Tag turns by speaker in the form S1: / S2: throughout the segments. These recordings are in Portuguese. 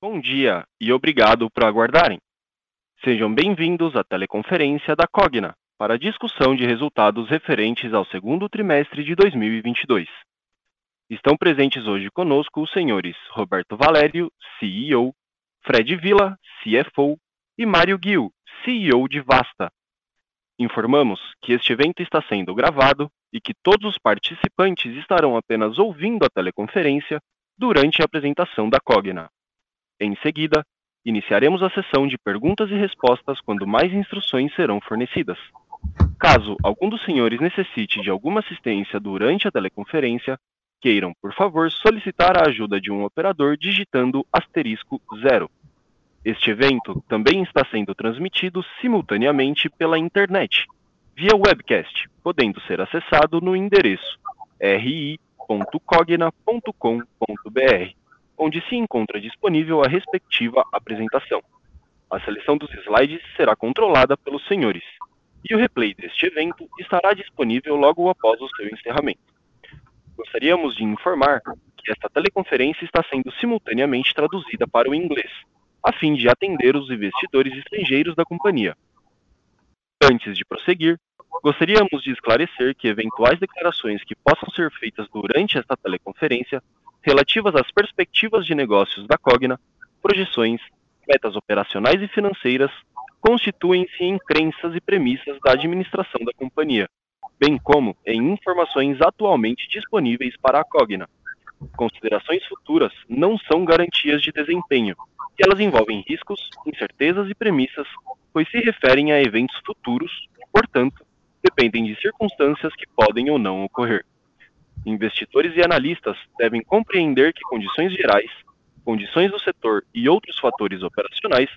S1: Bom dia e obrigado por aguardarem. Sejam bem-vindos à teleconferência da Cogna para a discussão de resultados referentes ao segundo trimestre de 2022. Estão presentes hoje conosco os senhores Roberto Valério, CEO, Fred Villa, CFO, e Mário Guil, CEO de Vasta. Informamos que este evento está sendo gravado e que todos os participantes estarão apenas ouvindo a teleconferência durante a apresentação da Cogna. Em seguida, iniciaremos a sessão de perguntas e respostas quando mais instruções serão fornecidas. Caso algum dos senhores necessite de alguma assistência durante a teleconferência, queiram, por favor, solicitar a ajuda de um operador digitando asterisco zero. Este evento também está sendo transmitido simultaneamente pela internet, via webcast, podendo ser acessado no endereço ri.cogna.com.br, onde se encontra disponível a respectiva apresentação. A seleção dos slides será controlada pelos senhores, e o replay deste evento estará disponível logo após o seu encerramento. Gostaríamos de informar que esta teleconferência está sendo simultaneamente traduzida para o inglês, a fim de atender os investidores estrangeiros da companhia. Antes de prosseguir, gostaríamos de esclarecer que eventuais declarações que possam ser feitas durante esta teleconferência, relativas às perspectivas de negócios da Cogna, projeções, metas operacionais e financeiras, constituem-se em crenças e premissas da administração da companhia, bem como em informações atualmente disponíveis para a Cogna. Considerações futuras não são garantias de desempenho, e elas envolvem riscos, incertezas e premissas, pois se referem a eventos futuros portanto, dependem de circunstâncias que podem ou não ocorrer. Investidores e analistas devem compreender que condições gerais, condições do setor e outros fatores operacionais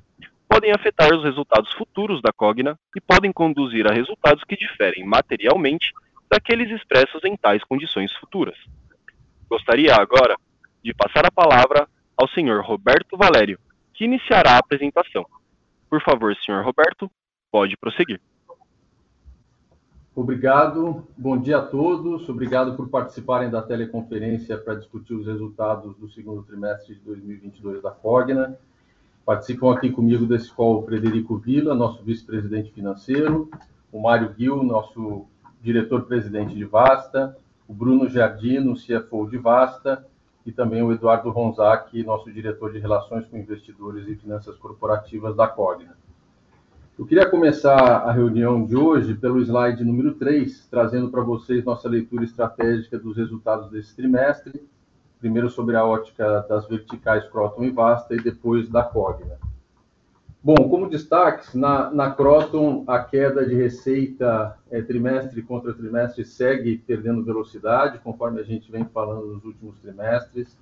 S1: podem afetar os resultados futuros da Cogna e podem conduzir a resultados que diferem materialmente daqueles expressos em tais condições futuras. Gostaria agora de passar a palavra ao senhor Roberto Valério, que iniciará a apresentação. Por favor, senhor Roberto, pode prosseguir.
S2: Obrigado, bom dia a todos. Obrigado por participarem da teleconferência para discutir os resultados do segundo trimestre de 2022 da Cogna. Participam aqui comigo desse call o Frederico Villa, nosso vice-presidente financeiro, o Mário Gil, nosso diretor-presidente de Vasta, o Bruno Giardino, CFO de Vasta, e também o Eduardo Ronzac, nosso diretor de Relações com Investidores e Finanças Corporativas da Cogna. Eu queria começar a reunião de hoje pelo slide número 3, trazendo para vocês nossa leitura estratégica dos resultados desse trimestre, primeiro sobre a ótica das verticais Croton e Vasta e depois da Cogna. Bom, como destaques, na, na Croton, a queda de receita é, trimestre contra trimestre segue perdendo velocidade, conforme a gente vem falando nos últimos trimestres,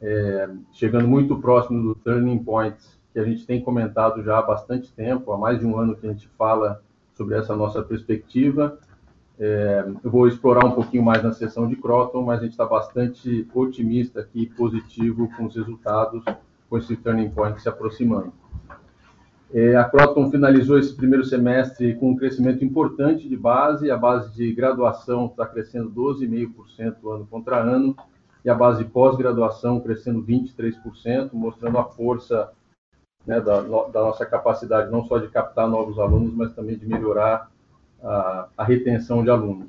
S2: é, chegando muito próximo do turning point que a gente tem comentado já há bastante tempo, há mais de um ano que a gente fala sobre essa nossa perspectiva. É, eu vou explorar um pouquinho mais na sessão de Croton, mas a gente está bastante otimista aqui positivo com os resultados, com esse turning point se aproximando. É, a Croton finalizou esse primeiro semestre com um crescimento importante de base, a base de graduação está crescendo 12,5% ano contra ano, e a base de pós-graduação crescendo 23%, mostrando a força né, da, da, nossa capacidade não só de captar novos alunos, mas também de melhorar a, a retenção de alunos.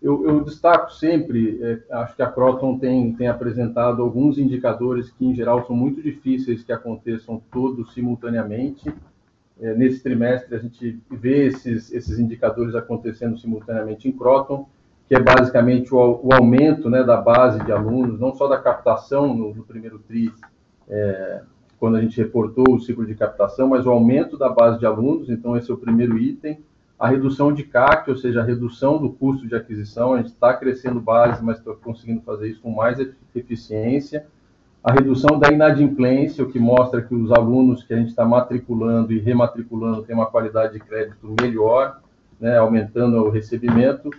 S2: Eu, eu destaco sempre, é, acho que a Croton tem, tem apresentado alguns indicadores que, em geral, são muito difíceis que aconteçam todos simultaneamente. É, nesse trimestre, a gente vê esses, esses indicadores acontecendo simultaneamente em Croton, que é basicamente o, o aumento né, da base de alunos, não só da captação no, no primeiro TRI, é, quando a gente reportou o ciclo de captação, mas o aumento da base de alunos, então esse é o primeiro item. A redução de CAC, ou seja, a redução do custo de aquisição, a gente está crescendo base, mas está conseguindo fazer isso com mais eficiência. A redução da inadimplência, o que mostra que os alunos que a gente está matriculando e rematriculando têm uma qualidade de crédito melhor, né, aumentando o recebimento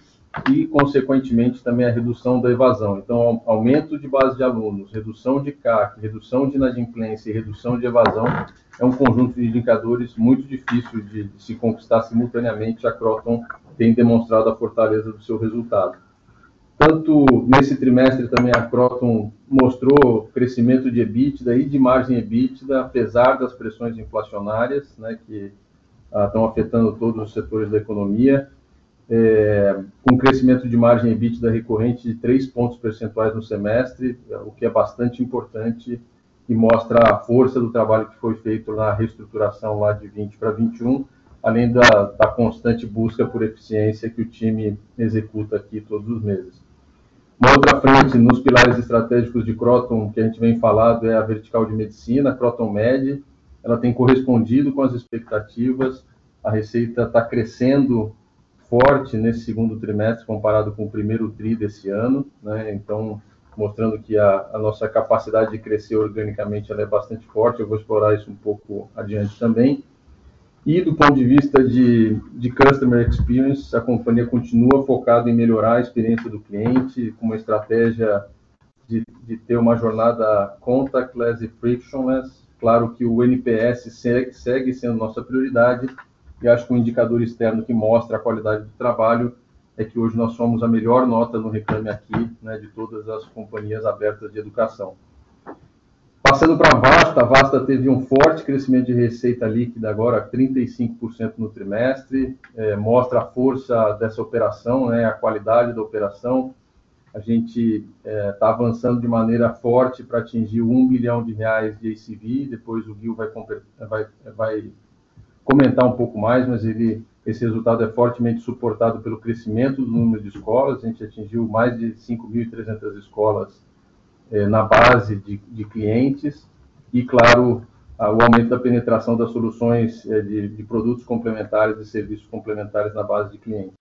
S2: e, consequentemente, também a redução da evasão. Então, aumento de base de alunos, redução de CAC, redução de inadimplência e redução de evasão é um conjunto de indicadores muito difícil de, se conquistar simultaneamente. A Croton tem demonstrado a fortaleza do seu resultado. Tanto nesse trimestre também a Croton mostrou crescimento de EBITDA e de margem EBITDA, apesar das pressões inflacionárias, né, que ah, estão afetando todos os setores da economia, é, com crescimento de margem EBITDA recorrente de 3 pontos percentuais no semestre, o que é bastante importante e mostra a força do trabalho que foi feito na reestruturação lá de 20 para 21, além da, da constante busca por eficiência que o time executa aqui todos os meses. Uma outra frente nos pilares estratégicos de Croton que a gente vem falando é a vertical de medicina, Croton Med. Ela tem correspondido com as expectativas. A receita está crescendo forte nesse segundo trimestre comparado com o primeiro tri desse ano, né? Então, mostrando que a, a nossa capacidade de crescer organicamente ela é bastante forte. Eu vou explorar isso um pouco adiante também. E do ponto de vista de, de Customer Experience, a companhia continua focada em melhorar a experiência do cliente, com uma estratégia de, de ter uma jornada contactless e frictionless. Claro que o NPS segue, segue sendo nossa prioridade, e acho que um indicador externo que mostra a qualidade do trabalho é que hoje nós somos a melhor nota no Reclame Aqui, né, de todas as companhias abertas de educação. Passando para a Vasta, a Vasta teve um forte crescimento de receita líquida agora, 35% no trimestre, é, mostra a força dessa operação, né, a qualidade da operação. A gente está é, tá avançando de maneira forte para atingir 1 bilhão de reais de ACV, depois o Gil vai, vai, vai comentar um pouco mais, mas ele, esse resultado é fortemente suportado pelo crescimento do número de escolas, a gente atingiu mais de 5.300 escolas é, na base de, de, clientes e, claro, a, o aumento da penetração das soluções é, de, de, produtos complementares e serviços complementares na base de clientes.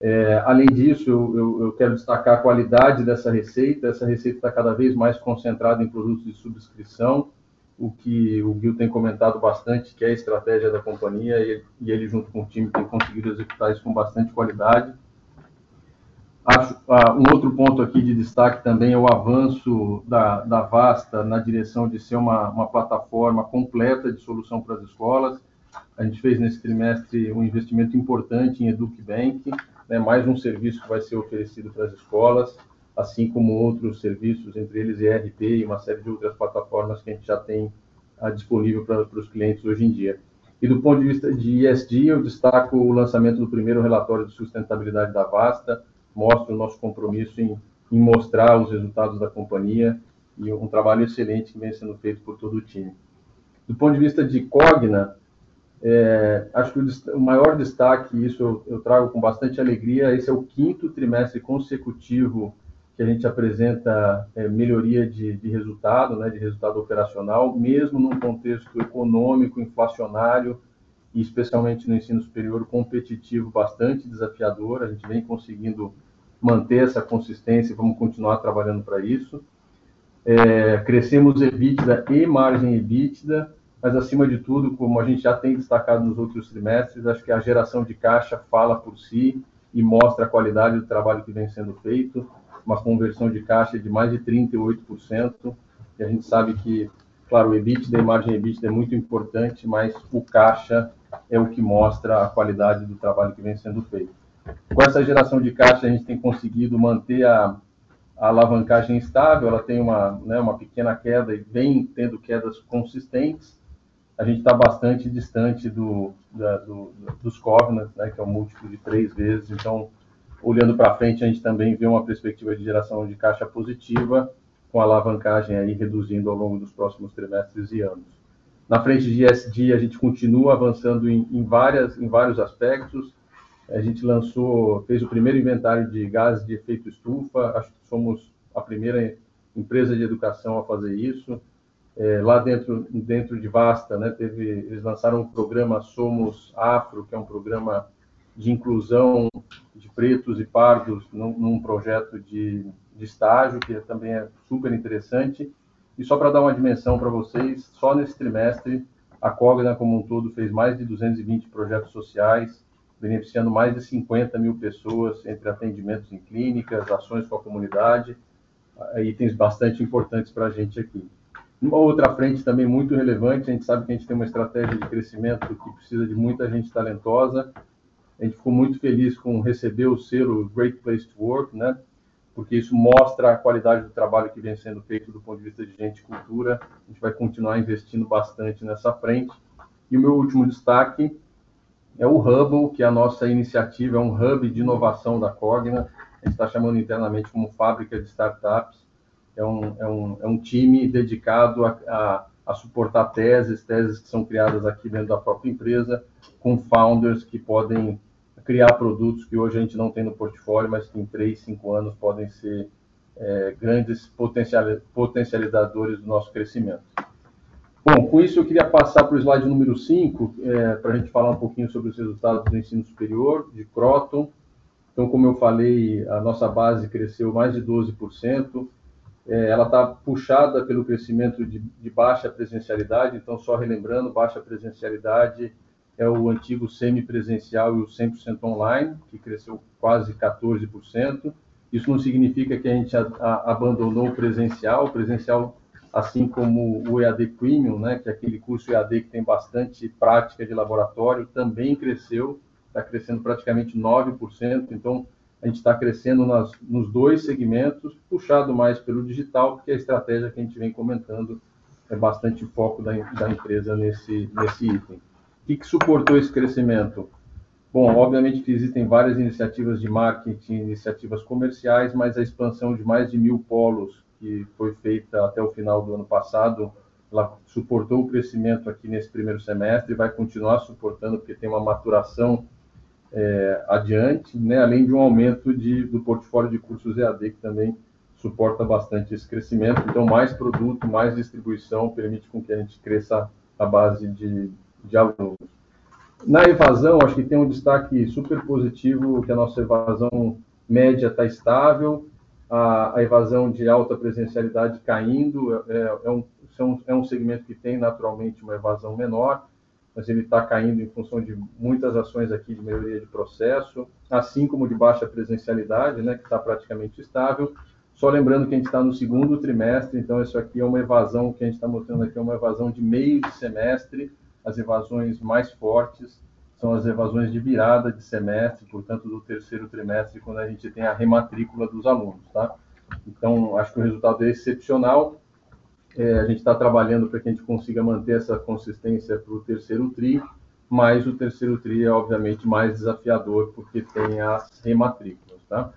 S2: É, além disso, eu, eu, eu, quero destacar a qualidade dessa receita. Essa receita está cada vez mais concentrada em produtos de subscrição, o que o Gil tem comentado bastante, que é a estratégia da companhia, e, e ele, junto com o time, tem conseguido executar isso com bastante qualidade. Acho, uh, um outro ponto aqui de destaque também é o avanço da, da Vasta na direção de ser uma, uma plataforma completa de solução para as escolas. A gente fez nesse trimestre um investimento importante em EducBank, né, mais um serviço que vai ser oferecido para as escolas, assim como outros serviços, entre eles ERP e uma série de outras plataformas que a gente já tem uh, disponível para, para os clientes hoje em dia. E do ponto de vista de ESG, eu destaco o lançamento do primeiro relatório de sustentabilidade da Vasta, mostra o nosso compromisso em, em mostrar os resultados da companhia e um trabalho excelente que vem sendo feito por todo o time. Do ponto de vista de Cogna, é, acho que o, o, maior destaque, isso eu, eu, trago com bastante alegria, esse é o quinto trimestre consecutivo que a gente apresenta é, melhoria de, de, resultado, né, de resultado operacional, mesmo num contexto econômico, inflacionário, e especialmente no ensino superior competitivo bastante desafiador. A gente vem conseguindo manter essa consistência, vamos continuar trabalhando para isso. É, crescemos EBITDA e margem EBITDA, mas acima de tudo, como a gente já tem destacado nos outros trimestres, acho que a geração de caixa fala por si e mostra a qualidade do trabalho que vem sendo feito, uma conversão de caixa de mais de 38%, e a gente sabe que, claro, o EBITDA e margem EBITDA é muito importante, mas o caixa é o que mostra a qualidade do trabalho que vem sendo feito. Com essa geração de caixa, a gente tem conseguido manter a, a alavancagem estável, ela tem uma, né, uma pequena queda e vem tendo quedas consistentes. A gente está bastante distante do, da, do, dos covenants, né, que é um múltiplo de três vezes. Então, olhando para frente, a gente também vê uma perspectiva de geração de caixa positiva, com a alavancagem aí reduzindo ao longo dos próximos trimestres e anos. Na frente de ESG, a gente continua avançando em, em, várias, em vários aspectos. A gente lançou, fez o primeiro inventário de gases de efeito estufa. Acho que somos a primeira empresa de educação a fazer isso. É, lá dentro, dentro de Vasta, né, teve, eles lançaram o programa Somos Afro, que é um programa de inclusão de pretos e pardos num, num projeto de, de estágio, que também é super interessante. E só para dar uma dimensão para vocês, só nesse trimestre, a Cogna como um todo fez mais de 220 projetos sociais, beneficiando mais de 50 mil pessoas entre atendimentos em clínicas, ações com a comunidade, itens bastante importantes para a gente aqui. Uma outra frente também muito relevante, a gente sabe que a gente tem uma estratégia de crescimento que precisa de muita gente talentosa, A gente ficou muito feliz com receber o selo Great Place to Work, né? Porque isso mostra a qualidade do trabalho que vem sendo feito do ponto de vista de gente e cultura. A gente vai continuar investindo bastante nessa frente. E o meu último destaque é o Hubble, que é a nossa iniciativa, é um hub de inovação da Cogna. A gente está chamando internamente como fábrica de startups. É um, é um, é um time dedicado a, a, a suportar teses, teses que são criadas aqui dentro da própria empresa, com founders que podem criar produtos que hoje a gente não tem no portfólio, mas que em três, cinco anos podem ser é, grandes potencializadores do nosso crescimento. Bom, com isso eu queria passar para o slide número 5, é, para a gente falar um pouquinho sobre os resultados do ensino superior, de Croton. Então, como eu falei, a nossa base cresceu mais de 12%, é, ela está puxada pelo crescimento de, de baixa presencialidade, então, só relembrando, baixa presencialidade é o antigo semipresencial e o 100% online, que cresceu quase 14%. Isso não significa que a gente a, a, abandonou o presencial. O presencial, assim como o EAD Premium, né, que é aquele curso EAD que tem bastante prática de laboratório, também cresceu, está crescendo praticamente 9%. Então, a gente está crescendo nas, nos dois segmentos, puxado mais pelo digital, porque a estratégia que a gente vem comentando é bastante foco da, da empresa nesse, nesse item. O que, que suportou esse crescimento? Bom, obviamente que existem várias iniciativas de marketing, iniciativas comerciais, mas a expansão de mais de mil polos que foi feita até o final do ano passado, ela suportou o crescimento aqui nesse primeiro semestre e vai continuar suportando, porque tem uma maturação é, adiante, né, além de um aumento de, do portfólio de cursos EAD, que também suporta bastante esse crescimento. Então, mais produto, mais distribuição permite com que a gente cresça a base de, de alunos. Na evasão, acho que tem um destaque super positivo, que a nossa evasão média está estável, a, a, evasão de alta presencialidade caindo, é, é, um, é um segmento que tem naturalmente uma evasão menor, mas ele está caindo em função de muitas ações aqui de melhoria de processo, assim como de baixa presencialidade, né, que está praticamente estável. Só lembrando que a gente está no segundo trimestre, então isso aqui é uma evasão que a gente está mostrando aqui, é uma evasão de meio de semestre, as evasões mais fortes são as evasões de virada de semestre, portanto, do terceiro trimestre, quando a gente tem a rematrícula dos alunos, tá? Então, acho que o resultado é excepcional. É, a gente está trabalhando para que a gente consiga manter essa consistência para o terceiro TRI, mas o terceiro TRI é, obviamente, mais desafiador, porque tem as rematrículas, tá?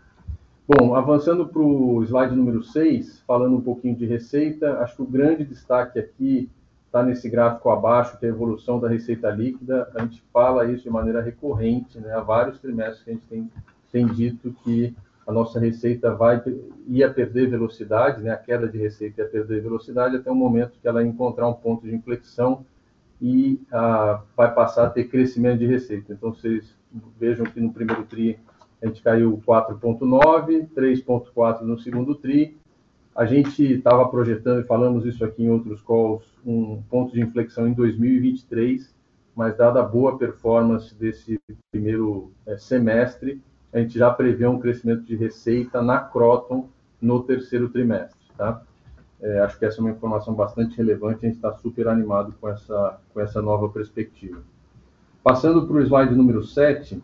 S2: Bom, avançando para o slide número 6, falando um pouquinho de receita, acho que o grande destaque aqui está nesse gráfico abaixo, que é a evolução da receita líquida. A gente fala isso de maneira recorrente, né? há vários trimestres que a gente tem, tem dito que a nossa receita vai ia perder velocidade, né? a queda de receita ia perder velocidade até o momento que ela encontrar um ponto de inflexão e ah, vai passar a ter crescimento de receita. Então, vocês vejam que no primeiro TRI a gente caiu 4,9, 3,4 no segundo TRI, a gente estava projetando, e falamos isso aqui em outros calls, um ponto de inflexão em 2023, mas dada a boa performance desse primeiro é, semestre, a gente já prevê um crescimento de receita na Croton no terceiro trimestre, tá? É, acho que essa é uma informação bastante relevante, a gente está super animado com essa, com essa nova perspectiva. Passando para o slide número 7,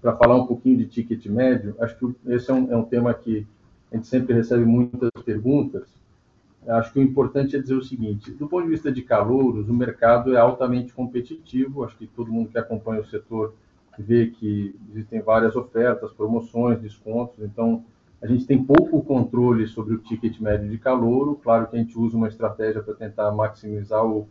S2: para falar um pouquinho de ticket médio, acho que esse é um, é um tema que a gente sempre recebe muitas perguntas. Acho que o importante é dizer o seguinte: do ponto de vista de calouros, o mercado é altamente competitivo. Acho que todo mundo que acompanha o setor vê que existem várias ofertas, promoções, descontos. Então, a gente tem pouco controle sobre o ticket médio de calouro. Claro que a gente usa uma estratégia para tentar maximizar o,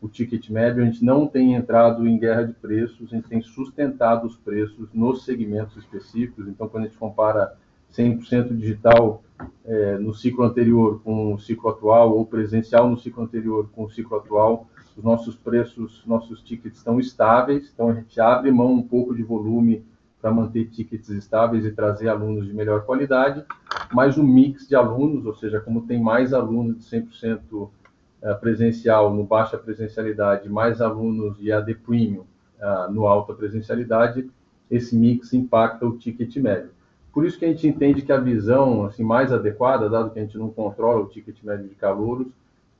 S2: o ticket médio. A gente não tem entrado em guerra de preços, a gente tem sustentado os preços nos segmentos específicos. Então, quando a gente compara 100% digital é, no ciclo anterior com o ciclo atual, ou presencial no ciclo anterior com o ciclo atual, os nossos preços, nossos tickets estão estáveis, então a gente abre mão um pouco de volume para manter tickets estáveis e trazer alunos de melhor qualidade, mas o mix de alunos, ou seja, como tem mais alunos de 100% é, presencial no baixa presencialidade, mais alunos de AD Premium uh, no alta presencialidade, esse mix impacta o ticket médio. Por isso que a gente entende que a visão assim, mais adequada, dado que a gente não controla o ticket médio de calouros,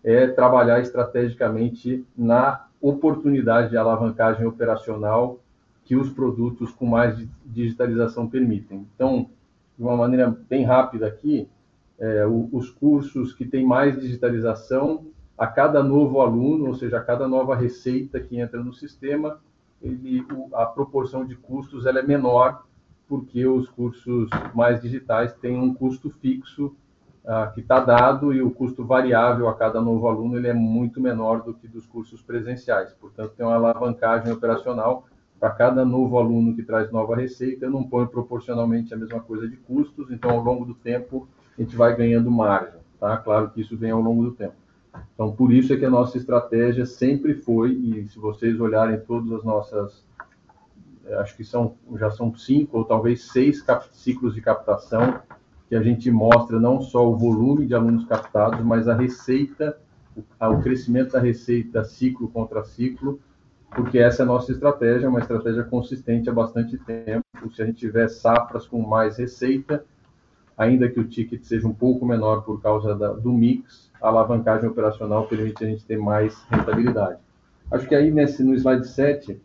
S2: é trabalhar estrategicamente na oportunidade de alavancagem operacional que os produtos com mais digitalização permitem. Então, de uma maneira bem rápida aqui, é, os cursos que têm mais digitalização, a cada novo aluno, ou seja, a cada nova receita que entra no sistema, ele, a proporção de custos ela é menor, porque os cursos mais digitais têm um custo fixo ah, que está dado e o custo variável a cada novo aluno ele é muito menor do que dos cursos presenciais. Portanto, tem uma alavancagem operacional para cada novo aluno que traz nova receita, eu não põe proporcionalmente a mesma coisa de custos, então ao longo do tempo a gente vai ganhando margem, tá? Claro que isso vem ao longo do tempo. Então, por isso é que a nossa estratégia sempre foi, e se vocês olharem todas as nossas, eh, acho que são, já são cinco ou talvez seis ciclos de captação, que a gente mostra não só o volume de alunos captados, mas a receita, o crescimento da receita ciclo contra ciclo, porque essa é a nossa estratégia, uma estratégia consistente há bastante tempo. Se a gente tiver safras com mais receita, ainda que o ticket seja um pouco menor por causa da, do mix, a alavancagem operacional permite a gente ter mais rentabilidade. Acho que aí nesse, no slide 7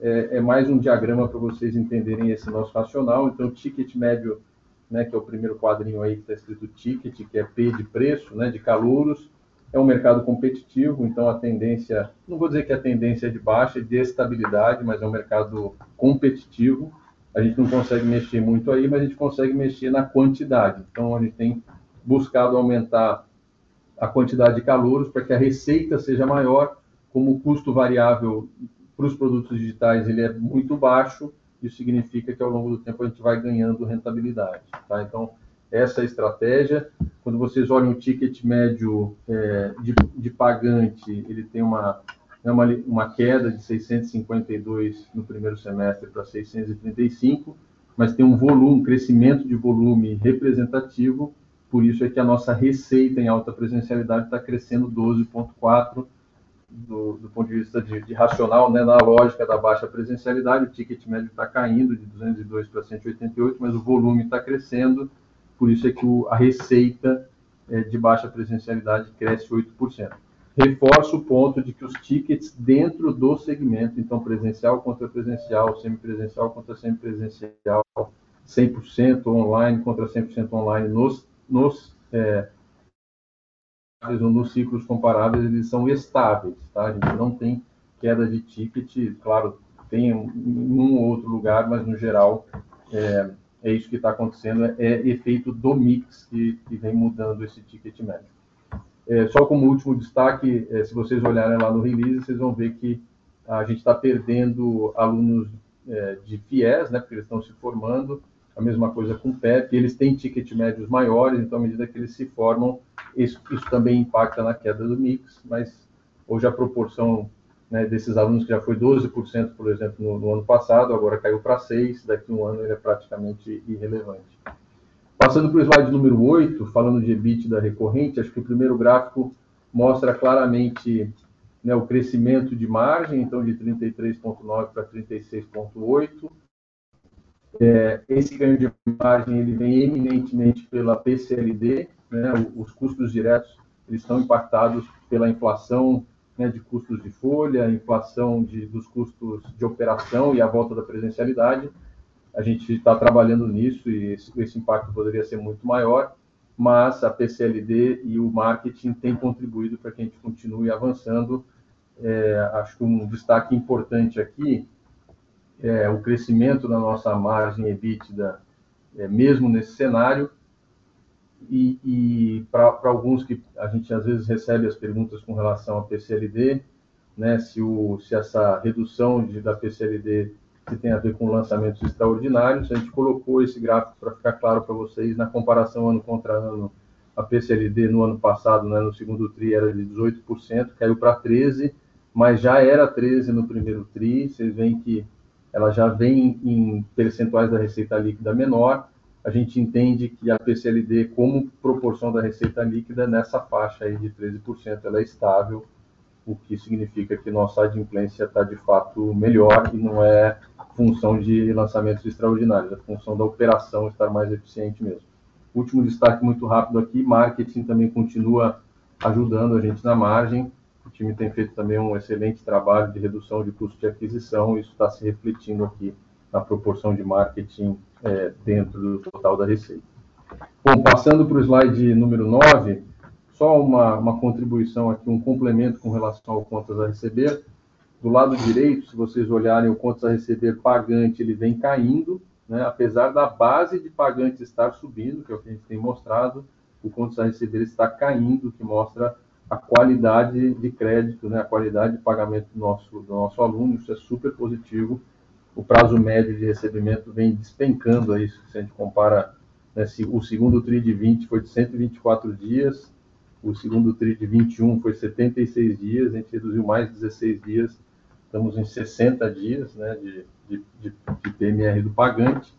S2: é, é mais um diagrama para vocês entenderem esse nosso racional. Então, ticket médio, né, que é o primeiro quadrinho aí que está escrito ticket, que é P de preço, né, de calouros, é um mercado competitivo, então a tendência, não vou dizer que a tendência é de baixa, é de estabilidade, mas é um mercado competitivo. A gente não consegue mexer muito aí, mas a gente consegue mexer na quantidade. Então a gente tem buscado aumentar a quantidade de calouros para que a receita seja maior, como o custo variável para os produtos digitais ele é muito baixo, isso significa que ao longo do tempo a gente vai ganhando rentabilidade. Tá? Então, essa é a estratégia. Quando vocês olham o ticket médio é, de, de, pagante, ele tem uma, é uma, uma queda de 652 no primeiro semestre para 635, mas tem um volume, um crescimento de volume representativo, por isso é que a nossa receita em alta presencialidade está crescendo 12,4%. Do, do, ponto de vista de, de, racional, né, na lógica da baixa presencialidade, o ticket médio está caindo de 202 para 188, mas o volume está crescendo, por isso é que o, a receita é, de baixa presencialidade cresce 8%. Reforço o ponto de que os tickets dentro do segmento, então presencial contra presencial, semipresencial contra semipresencial, 100% online contra 100% online, nos, nos, é, nos ciclos comparáveis, eles são estáveis, tá? A gente não tem queda de ticket, claro, tem um, um ou outro lugar, mas no geral é, é isso que está acontecendo, é, é, efeito do mix que, que vem mudando esse ticket médio. É, só como último destaque, é, se vocês olharem lá no release, vocês vão ver que a gente está perdendo alunos é, de FIES, né, porque eles estão se formando, a mesma coisa com PEP, eles têm ticket médios maiores, então à medida que eles se formam, isso, isso também impacta na queda do mix, mas hoje a proporção né, desses alunos que já foi 12%, por exemplo, no, no ano passado, agora caiu para 6%, daqui a um ano ele é praticamente irrelevante. Passando para o slide número 8, falando de EBITDA recorrente, acho que o primeiro gráfico mostra claramente né, o crescimento de margem, então de 33,9 para 36,8. É, esse ganho de margem ele vem eminentemente pela PCLD, né, os custos diretos eles estão impactados pela inflação né, de custos de folha, inflação de, dos custos de operação e a volta da presencialidade. A gente está trabalhando nisso e esse, esse, impacto poderia ser muito maior, mas a PCLD e o marketing têm contribuído para que a gente continue avançando. É, acho que um destaque importante aqui é o crescimento da nossa margem EBITDA, é, mesmo nesse cenário, e, e para alguns que a gente às vezes recebe as perguntas com relação à PCLD, né, se, o, se essa redução de, da PCLD se tem a ver com lançamentos extraordinários, a gente colocou esse gráfico para ficar claro para vocês na comparação ano contra ano. A PCLD no ano passado, né, no segundo TRI, era de 18%, caiu para 13%, mas já era 13% no primeiro TRI. Vocês veem que ela já vem em percentuais da receita líquida menor, a gente entende que a PCLD, como proporção da receita líquida, nessa faixa aí de 13%, ela é estável, o que significa que nossa adimplência está de fato melhor e não é função de lançamentos extraordinários, é função da operação estar mais eficiente mesmo. Último destaque muito rápido aqui, marketing também continua ajudando a gente na margem, time tem feito também um excelente trabalho de redução de custo de aquisição, isso está se refletindo aqui na proporção de marketing é, dentro do total da receita. Bom, passando para o slide número 9, só uma, uma contribuição aqui, um complemento com relação ao contas a receber. Do lado direito, se vocês olharem o contas a receber pagante, ele vem caindo, né? apesar da base de pagantes estar subindo, que é o que a gente tem mostrado, o contas a receber está caindo, que mostra a qualidade de crédito, né? a qualidade de pagamento do nosso, do nosso aluno, isso é super positivo. O prazo médio de recebimento vem despencando aí, se a gente compara, né? o segundo TRI de 20 foi de 124 dias, o segundo TRI de 21 foi 76 dias, a gente reduziu mais 16 dias estamos em 60 dias né, de, de, de, de PMR do pagante.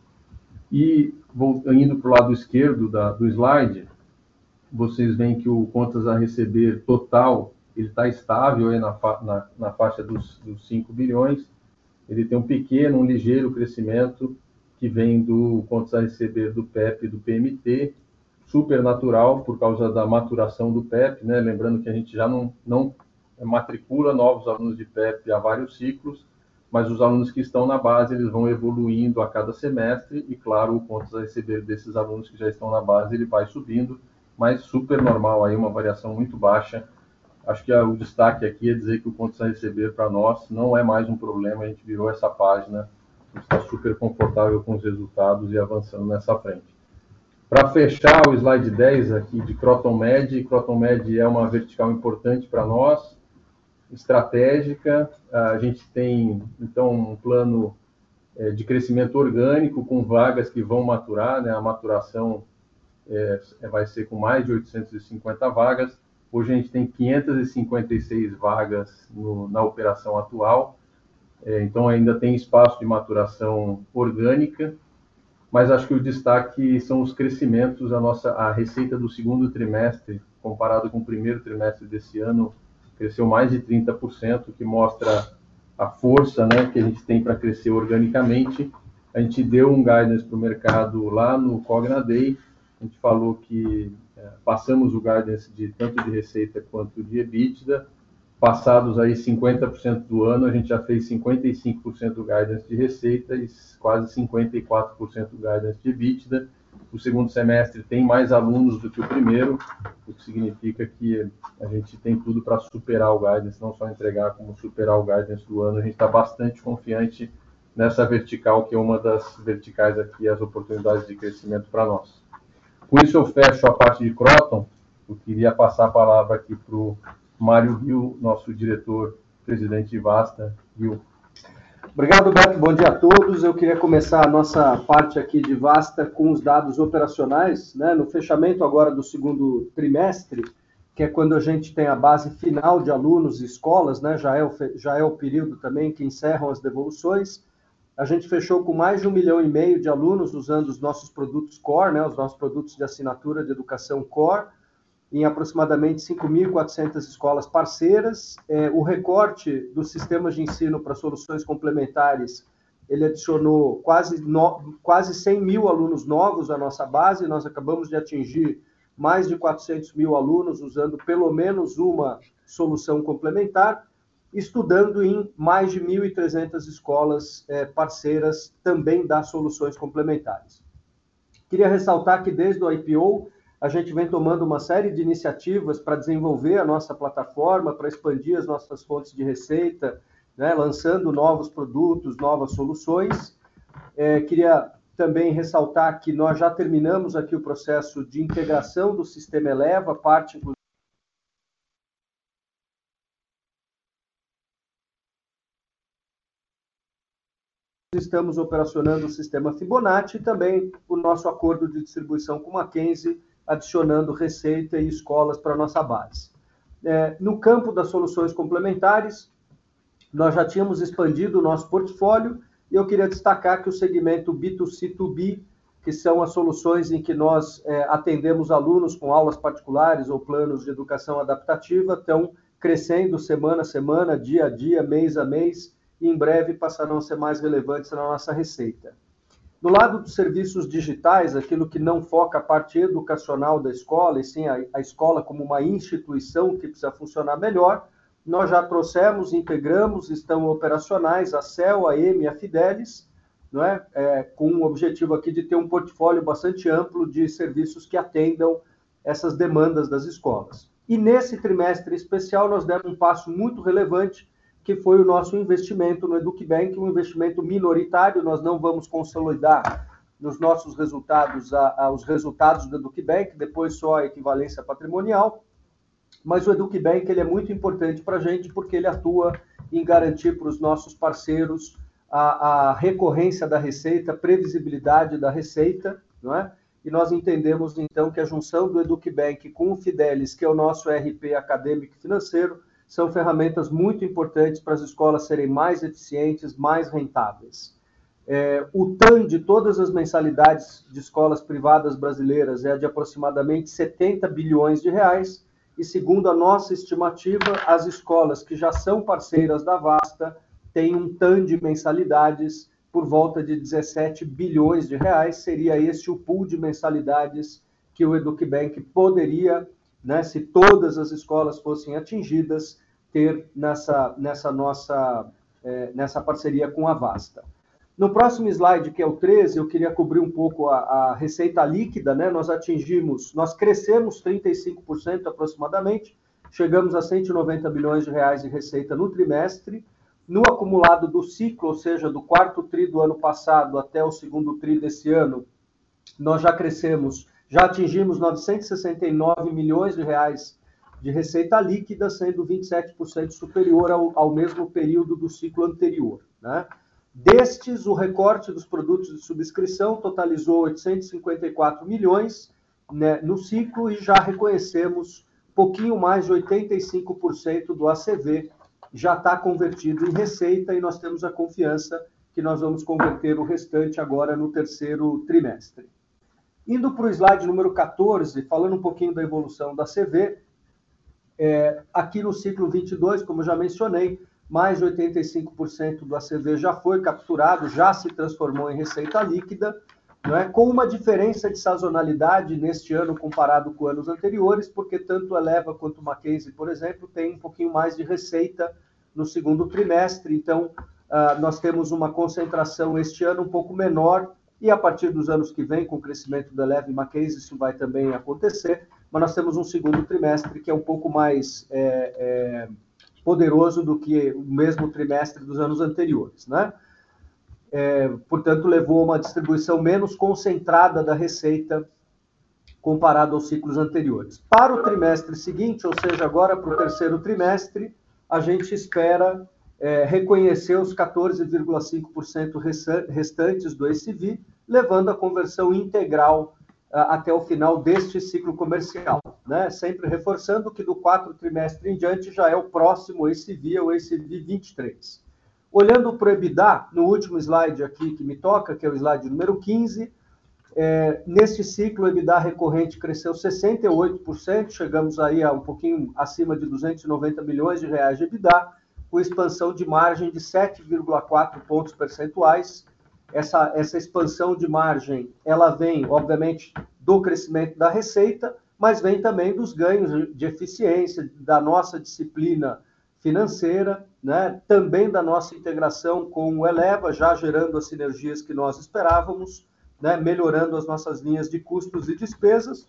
S2: E indo para o lado esquerdo da, do slide, vocês veem que o contas a receber total ele está estável aí na, na, na faixa dos, dos 5 bilhões. Ele tem um pequeno, um ligeiro crescimento que vem do contas a receber do PEP e do PMT, super natural por causa da maturação do PEP, né? Lembrando que a gente já não, não matricula novos alunos de PEP há vários ciclos, mas os alunos que estão na base, eles vão evoluindo a cada semestre e, claro, o contas a receber desses alunos que já estão na base, ele vai subindo, mas super normal aí, uma variação muito baixa. Acho que o destaque aqui é dizer que o contas a receber para nós não é mais um problema, a gente virou essa página, está super confortável com os resultados e avançando nessa frente. Para fechar o slide 10 aqui de Croton Med, Croton Med é uma vertical importante para nós, estratégica. A gente tem, então, um plano é, de crescimento orgânico com vagas que vão maturar, né? A maturação é, vai ser com mais de 850 vagas. Hoje a gente tem 556 vagas no, na operação atual, é, então ainda tem espaço de maturação orgânica, mas acho que o destaque são os crescimentos, a nossa a receita do segundo trimestre comparado com o primeiro trimestre desse ano cresceu mais de 30%, o que mostra a força né, que a gente tem para crescer organicamente. A gente deu um guidance para o mercado lá no Cogna Day, a gente falou que é, passamos o guidance de tanto de receita quanto de EBITDA, passados aí 50% do ano, a gente já fez 55% do guidance de receita e quase 54% do guidance de EBITDA, o segundo semestre tem mais alunos do que o primeiro, o que significa que a gente tem tudo para superar o guidance, não só entregar, como superar o guidance do ano. A gente está bastante confiante nessa vertical, que é uma das verticais aqui, as oportunidades de crescimento para nós. Com isso, eu fecho a parte de Croton. Eu queria passar a palavra aqui para o Mário Rio, nosso diretor, presidente de Vasta. Rio,
S3: Obrigado, Beto. Bom dia a todos. Eu queria começar a nossa parte aqui de Vasta com os dados operacionais. Né? No fechamento agora do segundo trimestre, que é quando a gente tem a base final de alunos e escolas, né? já, é o, já é o período também que encerram as devoluções. A gente fechou com mais de um milhão e meio de alunos usando os nossos produtos core, né? os nossos produtos de assinatura de educação core em aproximadamente 5.400 escolas parceiras. É, o recorte dos sistemas de ensino para soluções complementares, ele adicionou quase, no, quase 100 mil alunos novos à nossa base, nós acabamos de atingir mais de 400 mil alunos usando pelo menos uma solução complementar, estudando em mais de 1.300 escolas é, parceiras também das soluções complementares. Queria ressaltar que desde o IPO, a gente vem tomando uma série de iniciativas para desenvolver a nossa plataforma, para expandir as nossas fontes de receita, né, lançando novos produtos, novas soluções. É, queria também ressaltar que nós já terminamos aqui o processo de integração do sistema Eleva, parte inclusive estamos operacionando o sistema Fibonacci e também o nosso acordo de distribuição com a Mackenzie adicionando receita e escolas para a nossa base. É, no campo das soluções complementares, nós já tínhamos expandido o nosso portfólio e eu queria destacar que o segmento B2C2B, que são as soluções em que nós é, atendemos alunos com aulas particulares ou planos de educação adaptativa, estão crescendo semana a semana, dia a dia, mês a mês, e em breve passarão a ser mais relevantes na nossa receita. Do lado dos serviços digitais, aquilo que não foca a parte educacional da escola, e sim a, a escola como uma instituição que precisa funcionar melhor, nós já trouxemos, integramos, estão operacionais a CEL, a EME a Fidelis, não é? é? com o objetivo aqui de ter um portfólio bastante amplo de serviços que atendam essas demandas das escolas. E nesse trimestre especial, nós demos um passo muito relevante, que foi o nosso investimento no EducBank, um investimento minoritário, nós não vamos consolidar nos nossos resultados a, a, os resultados do EducBank, depois só a equivalência patrimonial, mas o EducBank ele é muito importante para a gente porque ele atua em garantir para os nossos parceiros a, a, recorrência da receita, previsibilidade da receita, não é? E nós entendemos então que a junção do EducBank com o Fidelis, que é o nosso RP acadêmico financeiro, são ferramentas muito importantes para as escolas serem mais eficientes, mais rentáveis. É, o TAM de todas as mensalidades de escolas privadas brasileiras é de aproximadamente 70 bilhões de reais, e segundo a nossa estimativa, as escolas que já são parceiras da Vasta têm um TAM de mensalidades por volta de 17 bilhões de reais. Seria esse o pool de mensalidades que o EducBank poderia, né, se todas as escolas fossem atingidas, ter nessa, nessa nossa é, nessa parceria com a Vasta. No próximo slide, que é o 13, eu queria cobrir um pouco a, a receita líquida, né? Nós atingimos, nós crescemos 35% aproximadamente, chegamos a 190 bilhões de reais de receita no trimestre. No acumulado do ciclo, ou seja, do quarto tri do ano passado até o segundo tri desse ano, nós já crescemos, já atingimos 969 milhões de reais de receita líquida, sendo 27% superior ao, ao mesmo período do ciclo anterior, né? Destes, o recorte dos produtos de subscrição totalizou 854 milhões né, no ciclo e já reconhecemos pouquinho mais de 85% do ACV já está convertido em receita e nós temos a confiança que nós vamos converter o restante agora no terceiro trimestre. Indo para o slide número 14, falando um pouquinho da evolução da CV, é, aqui no ciclo 22, como já mencionei, mais de 85% do ACV já foi capturado, já se transformou em receita líquida, não é? com uma diferença de sazonalidade neste ano comparado com anos anteriores, porque tanto Eleva quanto o Mackenzie, por exemplo, tem um pouquinho mais de receita no segundo trimestre, então uh, nós temos uma concentração este ano um pouco menor, e a partir dos anos que vem, com o crescimento do Eleva e Mackenzie, isso vai também acontecer, mas nós temos um segundo trimestre que é um pouco mais... É, é, poderoso do que o mesmo trimestre dos anos anteriores, né? É, portanto, levou a uma distribuição menos concentrada da receita comparado aos ciclos anteriores. Para o trimestre seguinte, ou seja, agora para o terceiro trimestre, a gente espera é, os 14,5% restantes do ACV, levando a conversão integral até o final deste ciclo comercial, né? Sempre reforçando que do quarto trimestre em diante já é o próximo ACV, o ACV 23. Olhando para o EBITDA, no último slide aqui que me toca, que é o slide número 15, é, neste ciclo, o EBITDA recorrente cresceu 68%, chegamos aí a um pouquinho acima de 290 milhões de reais de EBITDA, com expansão de margem de 7,4 pontos percentuais, essa, essa expansão de margem, ela vem, obviamente, do crescimento da receita, mas vem também dos ganhos de eficiência, da nossa disciplina financeira, né? também da nossa integração com o Eleva, já gerando as sinergias que nós esperávamos, né? melhorando as nossas linhas de custos e despesas.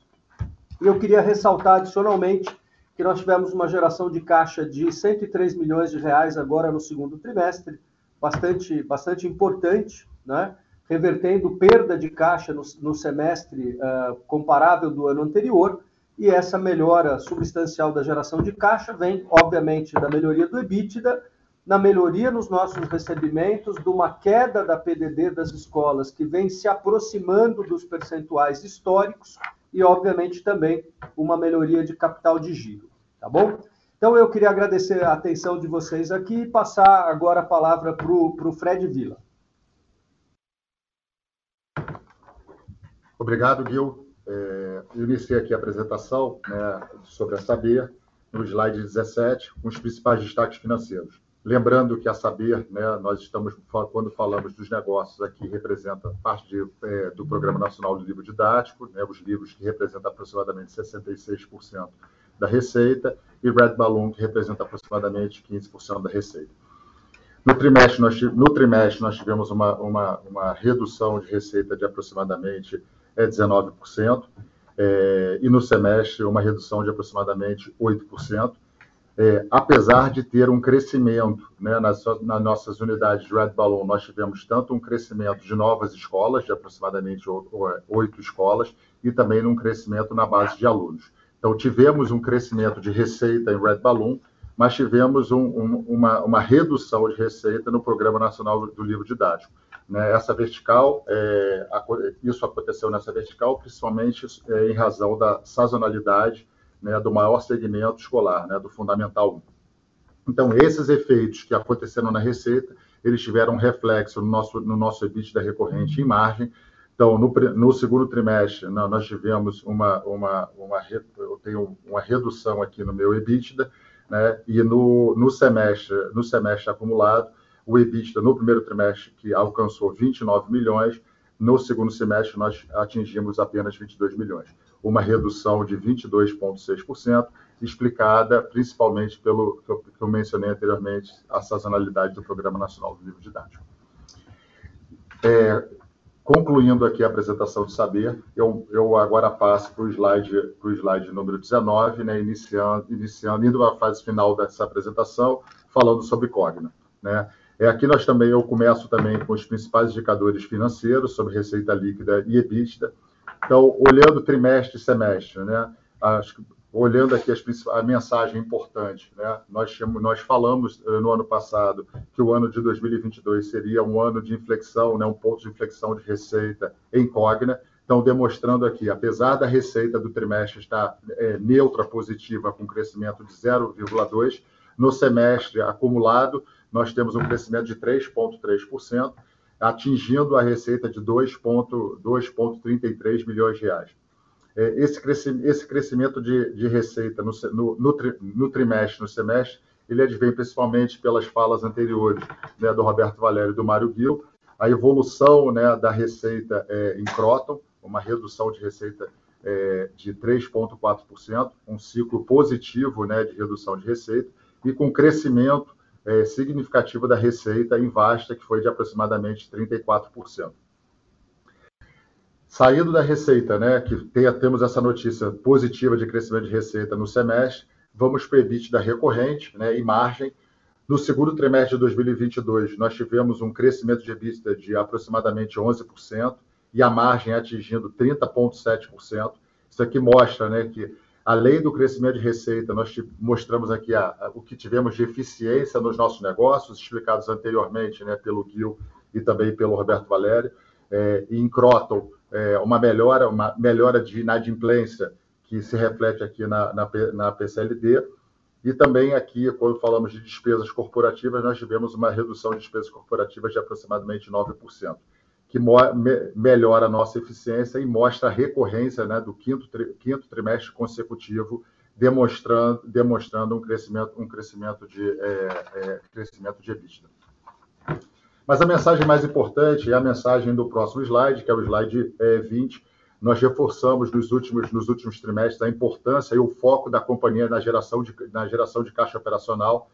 S3: E eu queria ressaltar adicionalmente que nós tivemos uma geração de caixa de 103 milhões de reais agora no segundo trimestre, bastante, bastante importante, né? revertendo perda de caixa no, no semestre uh, comparável do ano anterior, e essa melhora substancial da geração de caixa vem, obviamente, da melhoria do EBITDA, na melhoria nos nossos recebimentos, de uma queda da PDD das escolas, que vem se aproximando dos percentuais históricos, e, obviamente, também uma melhoria de capital de giro. Tá bom? Então, eu queria agradecer a atenção de vocês aqui e passar agora a palavra para o Fred Vila.
S4: Obrigado, Gil. É, eu iniciei aqui a apresentação né, sobre a Saber, no slide 17, com os principais destaques financeiros. Lembrando que a Saber, né, nós estamos, quando falamos dos negócios aqui, representa parte de, é, do Programa Nacional do Livro Didático, né, os livros que representam aproximadamente 66% da receita, e Red Balloon, que representa aproximadamente 15% da receita. No trimestre, nós, no trimestre, nós tivemos uma, uma, uma redução de receita de aproximadamente é, 19%, é, e no semestre, uma redução de aproximadamente 8%, é, apesar de ter um crescimento né, nas, nas, nossas unidades de Red Balloon, nós tivemos tanto um crescimento de novas escolas, de aproximadamente oito escolas, e também um crescimento na base de alunos. Então, tivemos um crescimento de receita em Red Balloon, mas tivemos um, um, uma, uma, redução de receita no Programa Nacional do Livro Didático. Né? Essa vertical, é, isso aconteceu nessa vertical, principalmente é, em razão da sazonalidade né, do maior segmento escolar, né, do Fundamental 1. Então, esses efeitos que aconteceram na receita, eles tiveram reflexo no nosso, no nosso EBITDA recorrente em margem, então, no, no, segundo trimestre, nós tivemos uma, uma, uma, eu tenho uma redução aqui no meu EBITDA, né? e no, no, semestre, no semestre acumulado, o EBITDA no primeiro trimestre, que alcançou 29 milhões, no segundo semestre nós atingimos apenas 22 milhões, uma redução de 22,6%, explicada principalmente pelo que eu mencionei anteriormente, a sazonalidade do Programa Nacional do Livro Didático. É, Concluindo aqui a apresentação de saber, eu, eu agora passo para o slide, slide número 19, né, iniciando, iniciando, indo à fase final dessa apresentação, falando sobre Cogna. Né? É, aqui nós também, eu começo também com os principais indicadores financeiros sobre receita líquida e EBITDA. Então, olhando trimestre e semestre, né, que olhando aqui as, a mensagem importante, né? nós, nós falamos eh, no ano passado que o ano de 2022 seria um ano de inflexão, né? um ponto de inflexão de receita em Cogna. Então, demonstrando aqui, apesar da receita do trimestre estar é, neutra positiva, com crescimento de 0,2%, no semestre acumulado, nós temos um crescimento de 3,3%, atingindo a receita de 2,33 milhões de reais. É, esse, crescimento, esse crescimento de, de receita no, no, no, no, trimestre, no semestre, ele advém principalmente pelas falas anteriores né, do Roberto Valério e do Mário Gil, a evolução né, da receita é, em Croton, uma redução de receita é, de 3,4%, um ciclo positivo né, de redução de receita, e com crescimento é, significativo da receita em Vasta, que foi de aproximadamente 34%. Saindo da receita, né, que tem, temos essa notícia positiva de crescimento de receita no semestre, vamos para o EBITDA recorrente né, e margem. No segundo trimestre de 2022, nós tivemos um crescimento de EBITDA de aproximadamente 11% e a margem atingindo 30,7%. Isso aqui mostra né, que, além do crescimento de receita, nós mostramos aqui a, a, o que tivemos de eficiência nos nossos negócios, explicados anteriormente né, pelo Gil e também pelo Roberto Valério. É, e em Croton, é, uma melhora, uma melhora de inadimplência que se reflete aqui na, na, na PCLD. E também aqui, quando falamos de despesas corporativas, nós tivemos uma redução de despesas corporativas de aproximadamente 9%, que me melhora a nossa eficiência e mostra a recorrência né, do quinto, tri quinto trimestre consecutivo, demonstrando, demonstrando um crescimento, um crescimento de, é, é, crescimento de EBITDA. Mas a mensagem mais importante é a mensagem do próximo slide, que é o slide é, 20. Nós reforçamos nos últimos, nos últimos trimestres a importância e o foco da companhia na geração de, na geração de caixa operacional.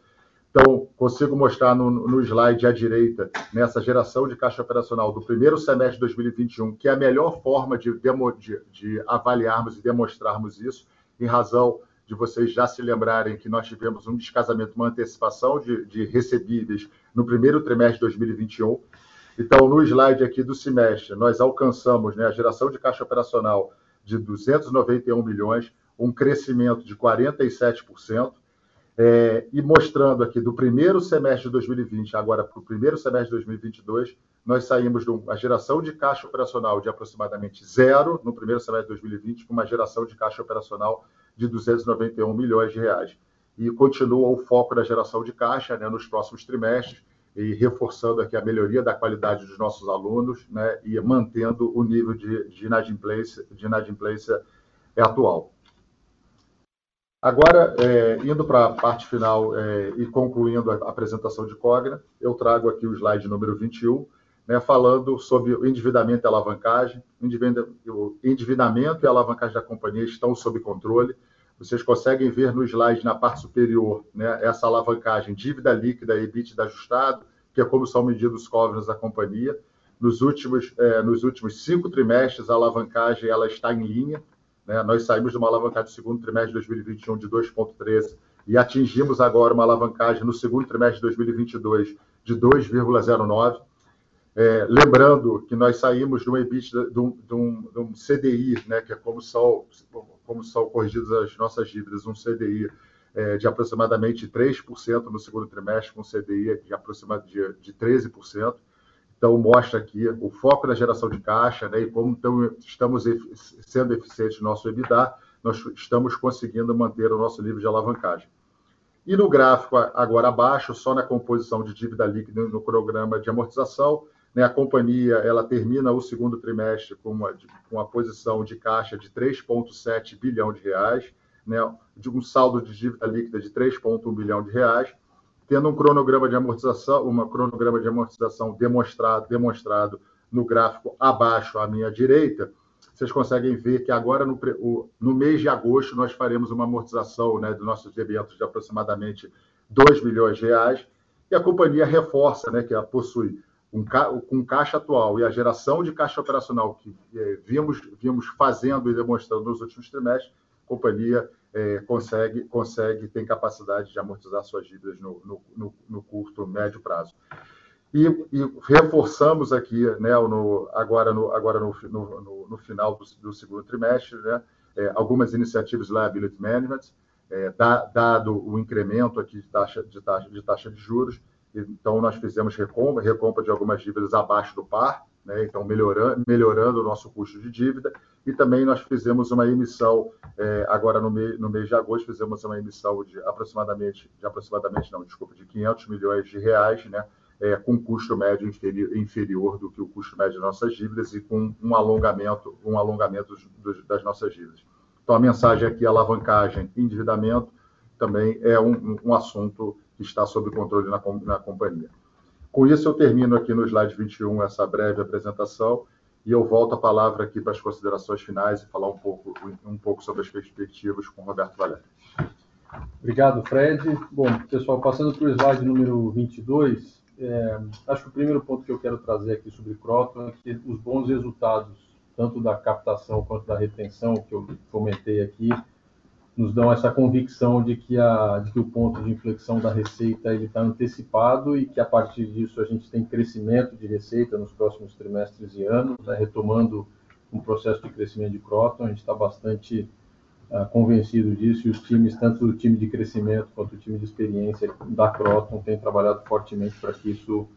S4: Então, consigo mostrar no, no slide à direita, nessa geração de caixa operacional do primeiro semestre de 2021, que é a melhor forma de, de, de avaliarmos e demonstrarmos isso, em razão de vocês já se lembrarem que nós tivemos um descasamento, uma antecipação de, de recebíveis no primeiro trimestre de 2021. Então, no slide aqui do semestre, nós alcançamos né, a geração de caixa operacional de 291 milhões, um crescimento de 47%, é, e mostrando aqui do primeiro semestre de 2020 agora para o primeiro semestre de 2022, nós saímos de uma geração de caixa operacional de aproximadamente zero no primeiro semestre de 2020 para uma geração de caixa operacional de 291 milhões de reais. E continua o foco da geração de caixa né, nos próximos trimestres, e reforçando aqui a melhoria da qualidade dos nossos alunos né, e mantendo o nível de, de, inadimplência, de inadimplência atual. Agora, é, indo para a parte final é, e concluindo a apresentação de Cogna, eu trago aqui o slide número 21, né, falando sobre o endividamento e alavancagem. O endividamento e a alavancagem da companhia estão sob controle. vocês conseguem ver no slide na parte superior né, essa alavancagem dívida líquida e EBITDA ajustado, que é como são medidos os covenants da companhia. Nos últimos, é, nos últimos cinco trimestres, a alavancagem ela está em linha. Né? Nós saímos de uma alavancagem do segundo trimestre de 2021 de 2,13 e atingimos agora uma alavancagem no segundo trimestre de 2022 de 2,09. É, lembrando que nós saímos de um EBITDA, de um, de um, de um CDI, né, que é como são, como são corrigidas as nossas dívidas, um CDI é, de aproximadamente 3% no segundo trimestre, com um CDI de aproximadamente de, de 13%. Então, mostra aqui o foco na geração de caixa né, e como estamos sendo eficientes no nosso EBITDA, nós estamos conseguindo manter o nosso nível de alavancagem. E no gráfico agora abaixo, só na composição de dívida líquida no programa de amortização, né, a companhia ela termina o segundo trimestre com uma, com uma posição de caixa de 3,7 bilhão de reais, né, de um saldo de dívida líquida de 3,1 bilhão de reais, tendo um cronograma de amortização, uma cronograma de amortização demonstrado, demonstrado no gráfico abaixo à minha direita, vocês conseguem ver que agora no, no mês de agosto nós faremos uma amortização né, dos nossos debentos de aproximadamente 2 milhões de reais, e a companhia reforça né, que ela possui um, com caixa atual e a geração de caixa operacional que é, vimos, vimos fazendo e demonstrando nos últimos trimestres, companhia é, consegue, consegue, tem capacidade de amortizar suas dívidas no, no, no, no curto, médio prazo. E, e, reforçamos aqui, né, no, agora, no, agora no, no, no final do, do, segundo trimestre, né, é, algumas iniciativas de liability management, é, da, dado o incremento aqui de taxa de, taxa, de taxa de juros, então nós fizemos recompra, recompra de algumas dívidas abaixo do par, né, então melhorando, melhorando o nosso custo de dívida, e também nós fizemos uma emissão, é, agora no, me, no mês de agosto, fizemos uma emissão de aproximadamente, de aproximadamente, não, desculpa, de 500 milhões de reais, né, é, com custo médio inferior, inferior, do que o custo médio de nossas dívidas e com um alongamento, um alongamento dos, das nossas dívidas. Então, a mensagem aqui, alavancagem endividamento, também é um, um assunto que está sob controle na, na companhia. Com isso, eu termino aqui no slide 21 essa breve apresentação e eu volto a palavra aqui para as considerações finais e falar um pouco, um pouco sobre as perspectivas com o Roberto Valério.
S2: Obrigado, Fred. Bom, pessoal, passando para o slide número 22, é, acho que o primeiro ponto que eu quero trazer aqui sobre Croton é que os bons resultados, tanto da captação quanto da retenção, que eu comentei aqui, nos dão essa convicção de que, a, de que o ponto de inflexão da receita está antecipado e que a partir disso a gente tem crescimento de receita nos próximos trimestres e anos, né, retomando um processo de crescimento de Croton. A gente está bastante uh, convencido disso e os times, tanto o time de crescimento quanto o time de experiência da Croton, têm trabalhado fortemente para que isso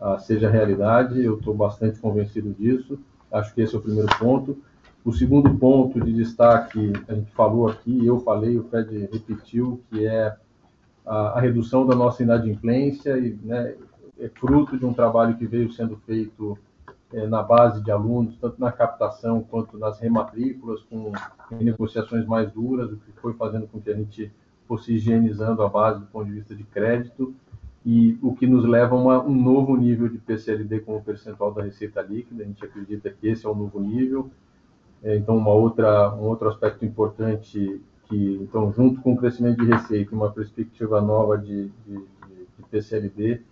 S2: uh, seja realidade. Eu estou bastante convencido disso. Acho que esse é o primeiro ponto. O segundo ponto de destaque, a gente falou aqui, eu falei, o Fred repetiu, que é a, a redução da nossa inadimplência, e, né, é fruto de um trabalho que veio sendo feito é, na base de alunos, tanto na captação quanto nas rematrículas, com negociações mais duras, o que foi fazendo com que a gente fosse higienizando a base do ponto de vista de crédito, e o que nos leva a uma, um novo nível de PCLD como percentual da receita líquida. A gente acredita que esse é o novo nível. É, então, uma outra, um outro aspecto importante que, então, junto com o crescimento de receita, uma perspectiva nova de, de, de PCLD,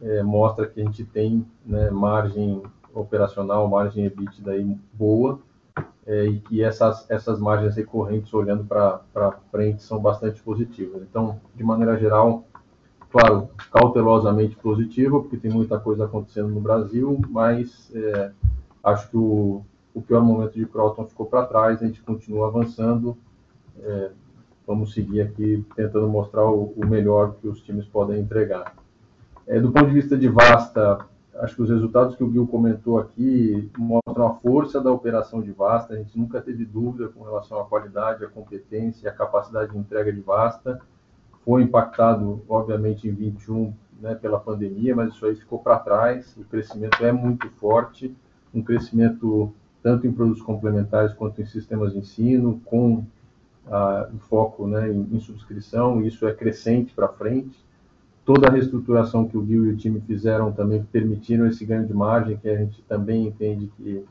S2: é, mostra que a gente tem né, margem operacional, margem EBITDA aí boa, é, e que essas, essas margens recorrentes, olhando para frente, são bastante positivas. Então, de maneira geral, claro, cautelosamente positiva, porque tem muita coisa acontecendo no Brasil, mas é, acho que o, o pior momento de Croton ficou para trás, a gente continua avançando. É, vamos seguir aqui tentando mostrar o, o, melhor que os times podem entregar. É, do ponto de vista de Vasta, acho que os resultados que o Gil comentou aqui mostram a força da operação de Vasta. A gente nunca teve dúvida com relação à qualidade, à competência e à capacidade de entrega de Vasta. Foi impactado, obviamente, em 21 né, pela pandemia, mas isso aí ficou para trás. O crescimento é muito forte, um crescimento tanto em produtos complementares quanto em sistemas de ensino, com ah, foco né, em, em, subscrição, isso é crescente para frente. Toda a reestruturação que o Gil e o time fizeram também permitiram esse ganho de margem, que a gente também entende que,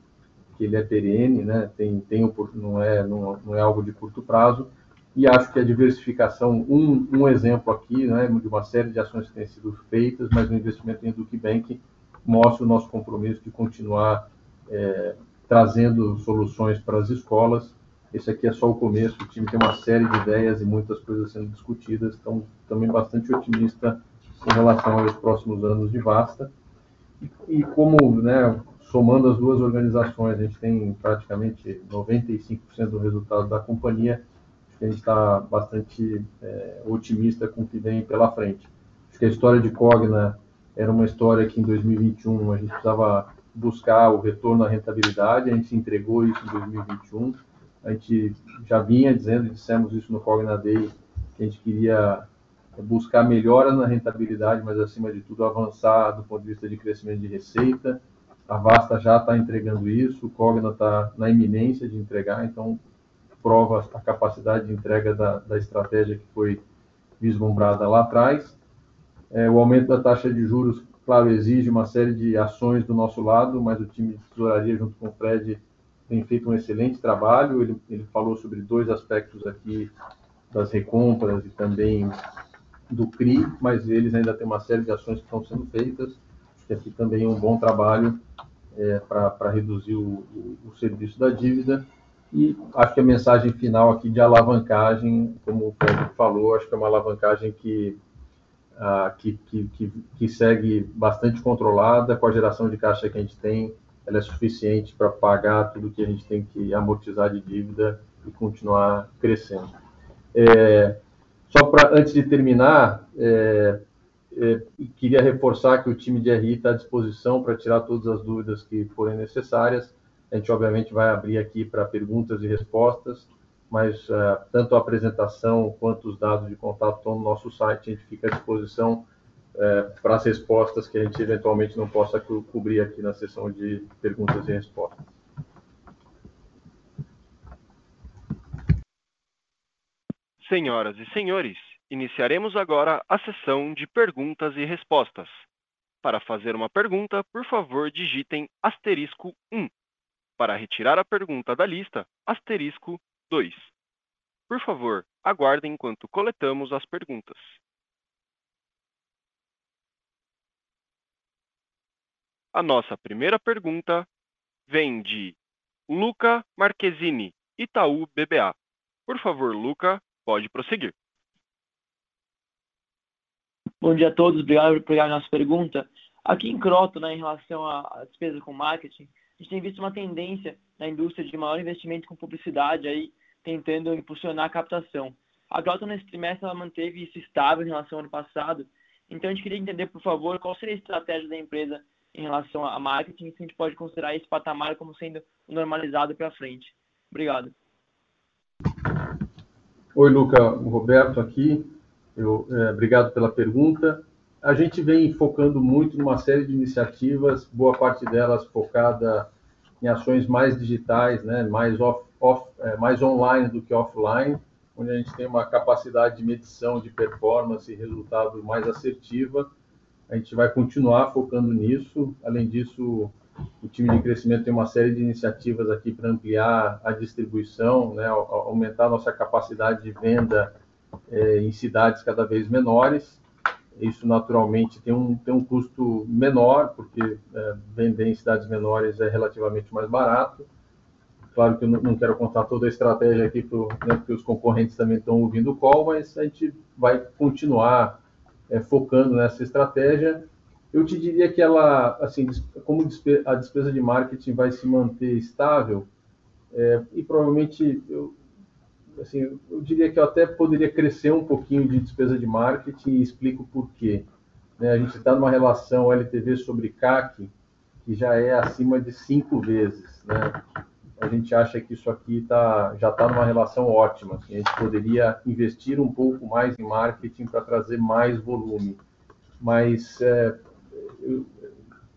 S2: que ele é perene, né, tem, tem, não, é, não, não é algo de curto prazo, e acho que a diversificação, um, um exemplo aqui, né, de uma série de ações que têm sido feitas, mas o investimento em Eduque Bank mostra o nosso compromisso de continuar é, trazendo soluções para as escolas. Esse aqui é só o começo, o time tem uma série de ideias e muitas coisas sendo discutidas, então também bastante otimista em relação aos próximos anos de Vasta. E, e como, né, somando as duas organizações, a gente tem praticamente 95% do resultado da companhia, a gente está bastante é, otimista com o que vem pela frente. Acho que a história de Cogna era uma história que em 2021 a gente precisava buscar o retorno à rentabilidade, a gente entregou isso em 2021. A gente já vinha dizendo, e dissemos isso no Cogna Day, que a gente queria buscar melhora na rentabilidade, mas acima de tudo avançar do ponto de vista de crescimento de receita. A Vasta já está entregando isso, o Cogna está na iminência de entregar, então prova a capacidade de entrega da, da estratégia que foi vislumbrada lá atrás. É, o aumento da taxa de juros, claro, exige uma série de ações do nosso lado, mas o time de tesouraria, junto com o Fred, tem feito um excelente trabalho. Ele, ele falou sobre dois aspectos aqui das recompras e também do CRI, mas eles ainda têm uma série de ações que estão sendo feitas. que aqui também é um bom trabalho é, para reduzir o, o, o serviço da dívida. E acho que a mensagem final aqui de alavancagem, como o Pedro falou, acho que é uma alavancagem que, uh, que, que, que, segue bastante controlada, com a geração de caixa que a gente tem, ela é suficiente para pagar tudo que a gente tem que amortizar de dívida e continuar crescendo. É, só para, antes de terminar, é, é, queria reforçar que o time de RI está à disposição para tirar todas as dúvidas que forem necessárias. A gente, obviamente, vai abrir aqui para perguntas e respostas, mas uh, tanto a apresentação quanto os dados de contato estão no nosso site. A gente fica à disposição uh, para as respostas que a gente eventualmente não possa co cobrir aqui na sessão de perguntas e respostas.
S1: Senhoras e senhores, iniciaremos agora a sessão de perguntas e respostas. Para fazer uma pergunta, por favor, digitem asterisco 1. Para retirar a pergunta da lista, asterisco 2. Por favor, aguardem enquanto coletamos as perguntas. A nossa primeira pergunta vem de Luca Marquezini, Itaú BBA. Por favor, Luca, pode prosseguir.
S5: Bom dia a todos, obrigado por pegar a nossa pergunta. Aqui em Croton, né, em relação à despesa com marketing, a gente tem visto uma tendência na indústria de maior investimento com publicidade aí, tentando impulsionar a captação. A Groton nesse trimestre ela manteve isso estável em relação ao ano passado. Então a gente queria entender, por favor, qual seria a estratégia da empresa em relação a marketing se a gente pode considerar esse patamar como sendo normalizado para frente. Obrigado.
S2: Oi, Luca, o Roberto aqui. Eu, é, obrigado pela pergunta a gente vem focando muito numa série de iniciativas, boa parte delas focada em ações mais digitais, né, mais, off, off, é, mais online do que offline, onde a gente tem uma capacidade de medição de performance e resultado mais assertiva. A gente vai continuar focando nisso. Além disso, o time de crescimento tem uma série de iniciativas aqui para ampliar a distribuição, né, aumentar a nossa capacidade de venda é, em cidades cada vez menores isso naturalmente tem um, tem um custo menor, porque é, vender em cidades menores é relativamente mais barato. Claro que eu não, quero contar toda a estratégia aqui, pro, né, porque os concorrentes também estão ouvindo o call, mas a gente vai continuar é, focando nessa estratégia. Eu te diria que ela, assim, como a despesa de marketing vai se manter estável, é, e provavelmente eu, assim, eu diria que eu até poderia crescer um pouquinho de despesa de marketing e explico por quê. Né? A gente está numa relação LTV sobre CAC que já é acima de cinco vezes. Né? A gente acha que isso aqui tá, já está numa relação ótima. Assim, a gente poderia investir um pouco mais em marketing para trazer mais volume. Mas, é, eu,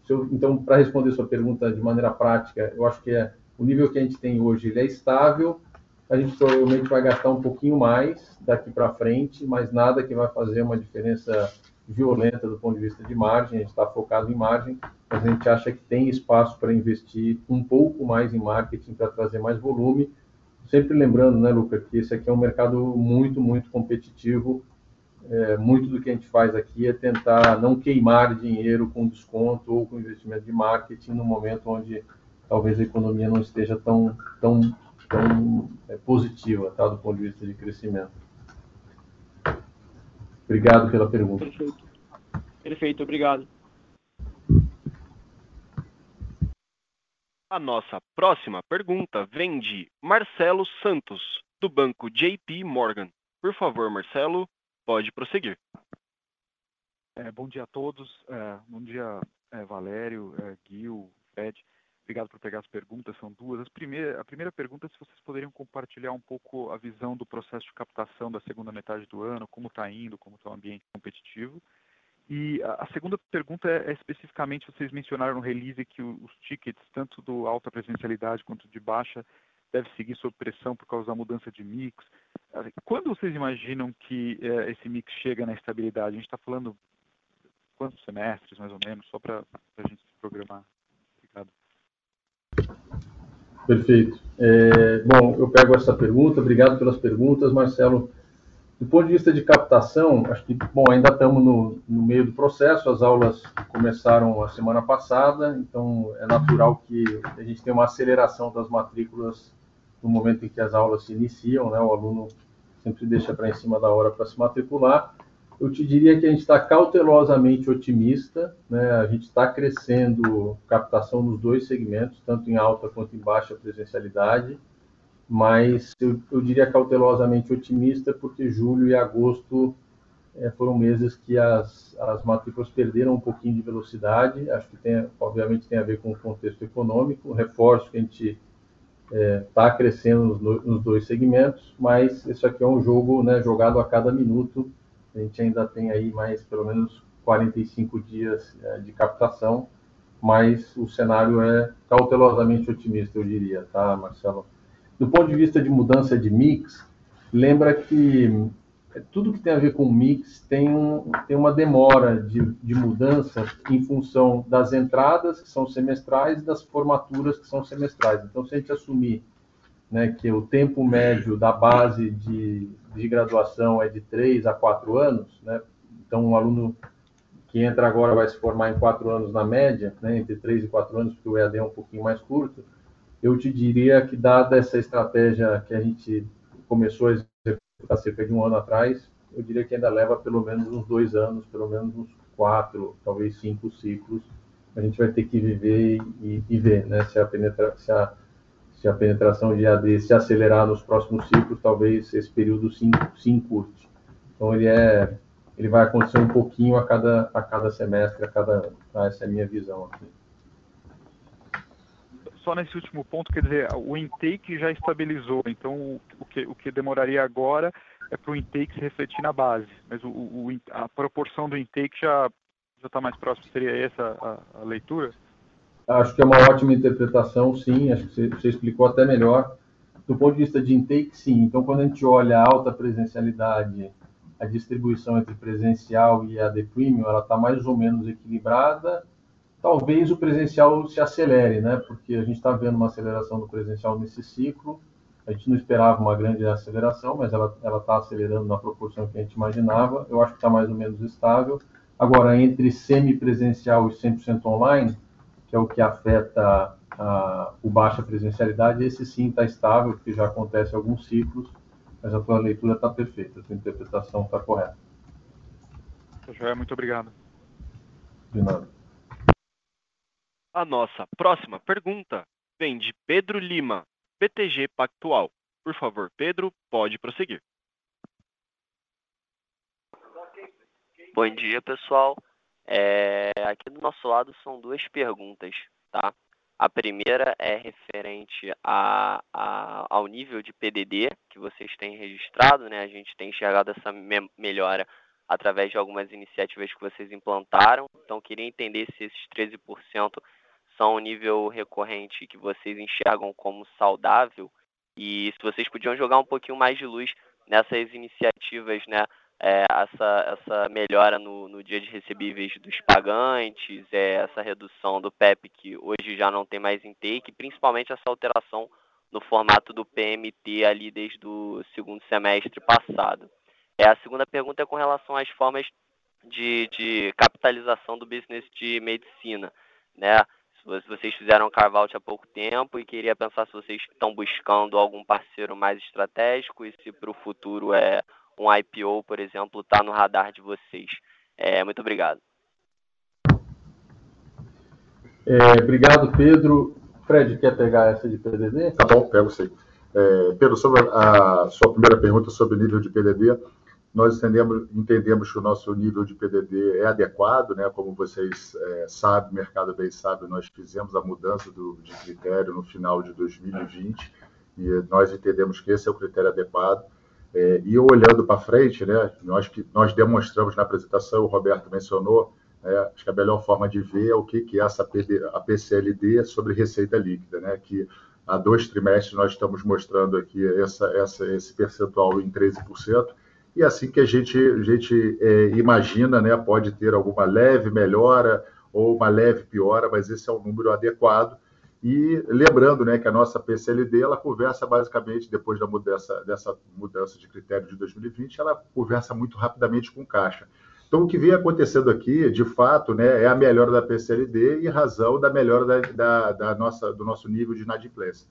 S2: eu, então, para responder sua pergunta de maneira prática, eu acho que é, o nível que a gente tem hoje ele é estável, a gente provavelmente vai gastar um pouquinho mais daqui para frente, mas nada que vai fazer uma diferença violenta do ponto de vista de margem. A gente está focado em margem, a gente acha que tem espaço para investir um pouco mais em marketing para trazer mais volume. sempre lembrando, né, Luca, que esse aqui é um mercado muito, muito competitivo. É, muito do que a gente faz aqui é tentar não queimar dinheiro com desconto ou com investimento de marketing no momento onde talvez a economia não esteja tão, tão, tão é, positiva, tá, do ponto de vista de crescimento. Obrigado pela pergunta.
S5: Perfeito. Perfeito, obrigado.
S1: A nossa próxima pergunta vem de Marcelo Santos, do banco JP Morgan. Por favor, Marcelo, pode prosseguir.
S6: É, bom dia a todos. É, bom dia, é, Valério, é, Gil, Fred. Obrigado por pegar as perguntas, são duas. A primeira pergunta é se vocês poderiam compartilhar um pouco a visão do processo de captação da segunda metade do ano, como está indo, como está o ambiente competitivo. E a, segunda pergunta é, é, especificamente, vocês mencionaram no release que os tickets, tanto do alta presencialidade quanto de baixa, deve seguir sob pressão por causa da mudança de mix. Ah, quando vocês imaginam que é, esse mix chega na estabilidade? A gente está falando quantos semestres, mais ou menos, só para a gente se programar. Obrigado.
S2: Perfeito. É, bom, eu pego essa pergunta. Obrigado pelas perguntas, Marcelo. Do ponto de vista de captação, acho que, bom, ainda estamos no, no, meio do processo, as aulas começaram a semana passada, então é natural que a gente tenha uma aceleração das matrículas no momento em que as aulas se iniciam, né? O aluno sempre deixa para em cima da hora para se matricular. Eu te diria que a gente está cautelosamente otimista, né? A gente está crescendo captação nos dois segmentos, tanto em alta quanto em baixa presencialidade mas eu, eu diria cautelosamente otimista, porque julho e agosto é, foram meses que as, as matrículas perderam um pouquinho de velocidade. Acho que tem, obviamente, tem a ver com o contexto econômico. Reforço que a gente está é, tá crescendo nos, nos, dois segmentos, mas isso aqui é um jogo né, jogado a cada minuto. A gente ainda tem aí mais pelo menos 45 dias é, de captação, mas o cenário é cautelosamente otimista, eu diria, tá, Marcelo? Do ponto de vista de mudança de mix, lembra que tudo que tem a ver com mix tem, um, tem uma demora de, de mudança em função das entradas, que são semestrais, e das formaturas, que são semestrais. Então, se a gente assumir né, que o tempo médio da base de, de graduação é de 3 a 4 anos, né, então um aluno que entra agora vai se formar em 4 anos na média, né, entre 3 e 4 anos, porque o EAD é um pouquinho mais curto, eu te diria que, dada essa estratégia que a gente começou a executar cerca de um ano atrás, eu diria que ainda leva pelo menos uns dois anos, pelo menos uns quatro, talvez cinco ciclos. A gente vai ter que viver e, e ver né, se, a penetra, se, a, se a penetração de AD se acelerar nos próximos ciclos, talvez esse período se, se encurte. Então, ele, é, ele vai acontecer um pouquinho a cada, a cada semestre, a cada ano. Tá? Essa é a minha visão aqui
S6: só nesse último ponto, quer dizer, o intake já estabilizou, então o, que, o que demoraria agora é para o intake se refletir na base, mas o, o, a proporção do intake já está mais próximo, seria essa a, a, leitura?
S2: Acho que é uma ótima interpretação, sim, acho que você, você explicou até melhor. Do ponto de vista de intake, sim. Então, quando a gente olha a alta presencialidade, a distribuição entre presencial e a de premium, ela está mais ou menos equilibrada talvez o presencial se acelere, né? Porque a gente está vendo uma aceleração do presencial nesse ciclo. A gente não esperava uma grande aceleração, mas ela está acelerando na proporção que a gente imaginava. Eu acho que está mais ou menos estável. Agora, entre semipresencial e 100% online, que é o que afeta a, o baixa presencialidade, esse sim está estável, porque já acontece alguns ciclos, mas a tua leitura está perfeita, a tua interpretação está correta.
S6: Muito obrigado.
S2: De nada.
S1: A nossa próxima pergunta vem de Pedro Lima, BTG Pactual. Por favor, Pedro, pode prosseguir.
S7: Bom dia, pessoal. É, aqui do nosso lado são duas perguntas, tá? A primeira é referente a, a, ao nível de PDD que vocês têm registrado, né? A gente tem enxergado essa me melhora através de algumas iniciativas que vocês implantaram. Então, queria entender se esses 13% são um nível recorrente que vocês enxergam como saudável e se vocês podiam jogar um pouquinho mais de luz nessas iniciativas, né? É, essa, essa melhora no, no dia de recebíveis dos pagantes, é, essa redução do PEP que hoje já não tem mais intake, principalmente essa alteração no formato do PMT ali desde o segundo semestre passado. É, a segunda pergunta é com relação às formas de, de capitalização do business de medicina. Né? Se vocês fizeram carve-out há pouco tempo e queria pensar se vocês estão buscando algum parceiro mais estratégico e se para o futuro é um IPO, por exemplo, está no radar de vocês. É, muito obrigado.
S2: É, obrigado, Pedro. Fred, quer pegar essa de PDD?
S4: Tá bom, pego sim. É, Pedro, sobre a sua primeira pergunta sobre o nível de PDD, nós entendemos, entendemos que o nosso nível de PDD é adequado, né? como vocês é, sabem, o mercado bem sabe, nós fizemos a mudança do, de critério no final de 2020 e nós entendemos que esse é o critério adequado. É, e olhando para frente, né, nós, nós demonstramos na apresentação, o Roberto mencionou, é, acho que a melhor forma de ver é o que, que é essa PD, a PCLD sobre receita líquida, né, que há dois trimestres nós estamos mostrando aqui essa, essa, esse percentual em 13%, e assim que a gente, a gente é, imagina, né, pode ter alguma leve melhora ou uma leve piora, mas esse é o número adequado. E lembrando né, que a nossa PCLD ela conversa basicamente, depois da mudança, dessa mudança de critério de 2020, ela conversa muito rapidamente com caixa. Então, o que vem acontecendo aqui, de fato, né, é a melhora da PCLD e razão da melhora da, da, da nossa, do nosso nível de inadimplência.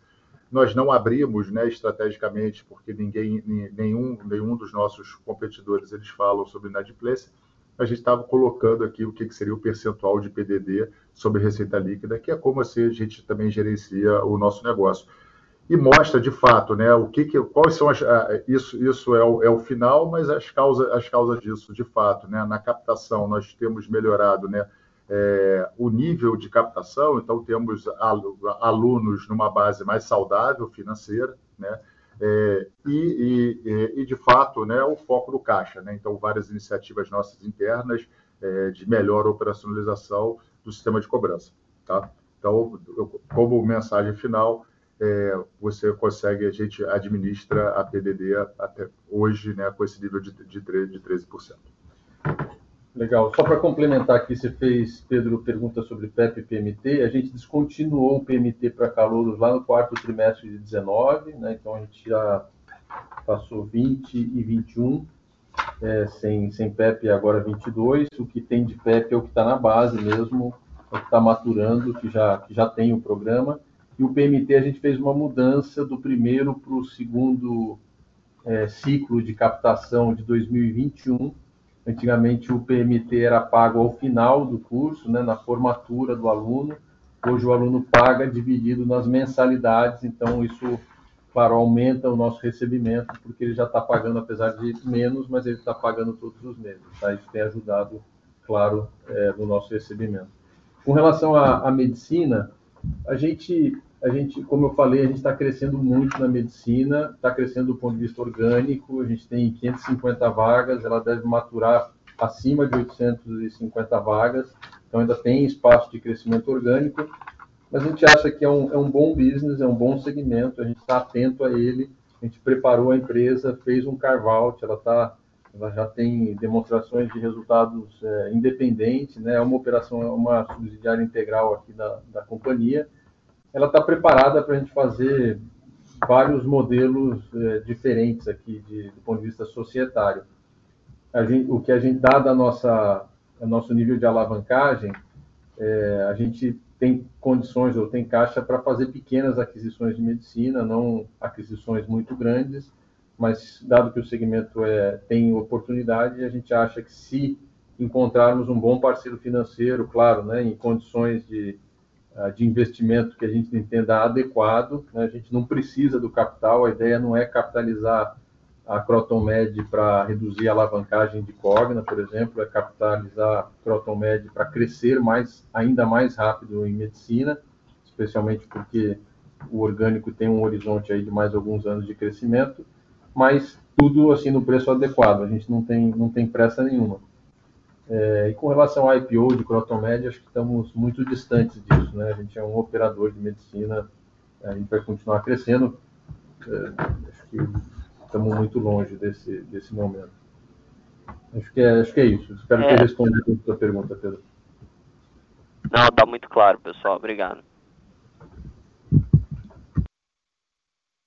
S4: Nós não abrimos né, estrategicamente, porque ninguém, nenhum, nenhum dos nossos competidores eles falam sobre inadimplência. A gente estava colocando aqui o que, seria o percentual de PDD sobre receita líquida, que é como assim a gente também gerencia o nosso negócio e mostra de fato, né, o que, que quais são as, isso isso é o, é o final, mas as causas as causas disso, de fato, né, na captação nós temos melhorado, né, é, o nível de captação, então temos alunos numa base mais saudável financeira, né, é, e, e, e, de fato, né, o foco do caixa, né, então várias iniciativas nossas internas é, de melhor operacionalização do sistema de cobrança, tá? Então, como mensagem final, é, você consegue, a gente administra a PDD até hoje né, com esse nível de, de, de 13%.
S2: Legal. Só para complementar aqui, você fez, Pedro, pergunta sobre PEP e PMT. A gente descontinuou o PMT para calouros lá no quarto trimestre de 19, né? então a gente já passou 20 e 21 é, sem, sem PEP agora 22. O que tem de PEP é o que está na base mesmo, é o que está maturando, que já, que já tem o programa. E o PMT a gente fez uma mudança do primeiro para o segundo é, ciclo de captação de 2021. Antigamente o PMT era pago ao final do curso, né, na formatura do aluno. Hoje o aluno paga dividido nas mensalidades, então isso, claro, aumenta o nosso recebimento, porque ele já está pagando, apesar de menos, mas ele está pagando todos os meses. Tá? Isso tem ajudado, claro, é, no nosso recebimento. Com relação à, à medicina, a gente a gente, como eu falei, a gente está crescendo muito na medicina, está crescendo do ponto de vista orgânico, a gente tem 550 vagas, ela deve maturar acima de 850 vagas, então ainda tem espaço de crescimento orgânico, mas a gente acha que é um, é um bom business, é um bom segmento, a gente está atento a ele, a gente preparou a empresa, fez um carve-out, ela, tá, ela já tem demonstrações de resultados é, independentes, né? é uma operação, é uma subsidiária integral aqui da, da companhia, ela está preparada para a gente fazer vários modelos é, diferentes aqui de, do ponto de vista societário. Gente, o que a gente dá da nossa a nosso nível de alavancagem, é, a gente tem condições ou tem caixa para fazer pequenas aquisições de medicina, não aquisições muito grandes, mas dado que o segmento é, tem oportunidade, a gente acha que se encontrarmos um bom parceiro financeiro, claro, né, em condições de de investimento que a gente entenda adequado. Né? A gente não precisa do capital, a ideia não é capitalizar a CrotonMed para reduzir a alavancagem de Cogna, por exemplo, é capitalizar a CrotonMed para crescer mais, ainda mais rápido em medicina, especialmente porque o orgânico tem um horizonte aí de mais alguns anos de crescimento, mas tudo assim no preço adequado, a gente não tem, não tem pressa nenhuma. É, e com relação ao IPO de Crotomed, acho que estamos muito distantes disso. Né? A gente é um operador de medicina, a gente vai continuar crescendo. É, acho que estamos muito longe desse, desse momento. Acho que é, acho que é isso. Espero é. ter respondido a sua pergunta, Pedro.
S7: Não, está muito claro, pessoal. Obrigado.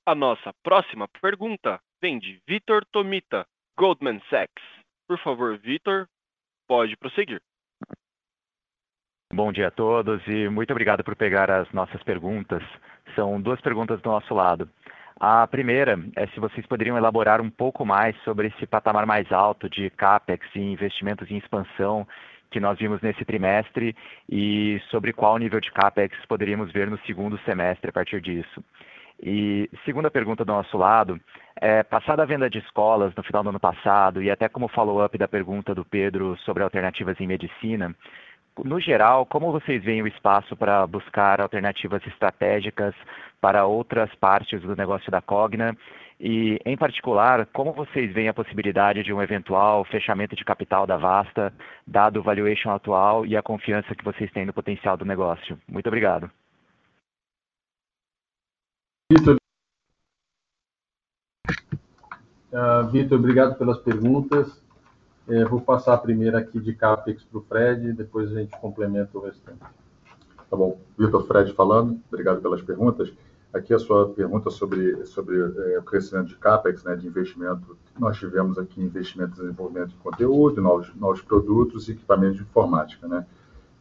S1: A nossa próxima pergunta vem de Vitor Tomita, Goldman Sachs. Por favor, Vitor, pode prosseguir.
S8: Bom dia a todos e muito obrigado por pegar as nossas perguntas. São duas perguntas do nosso lado. A primeira é se vocês poderiam elaborar um pouco mais sobre esse patamar mais alto de CapEx e investimentos em expansão que nós vimos nesse trimestre e sobre qual nível de CapEx poderíamos ver no segundo semestre a partir disso. E segunda pergunta do nosso lado, é, passada a venda de escolas no final do ano passado e até como follow-up da pergunta do Pedro sobre alternativas em medicina, no geral, como vocês veem o espaço para buscar alternativas estratégicas para outras partes do negócio da Cogna? E, em particular, como vocês veem a possibilidade de um eventual fechamento de capital da Vasta, dado o valuation atual e a confiança que vocês têm no potencial do negócio? Muito obrigado.
S2: Vitor, uh, Vitor, obrigado pelas perguntas. É, vou passar a primeira aqui de CAPEX para o Fred, depois a gente complementa o restante.
S4: Tá bom. Vitor Fred falando, obrigado pelas perguntas. Aqui a sua pergunta sobre, sobre é, o crescimento de CAPEX, né, de investimento. Nós tivemos aqui investimento em desenvolvimento de conteúdo, novos, novos produtos e equipamentos de informática. Né?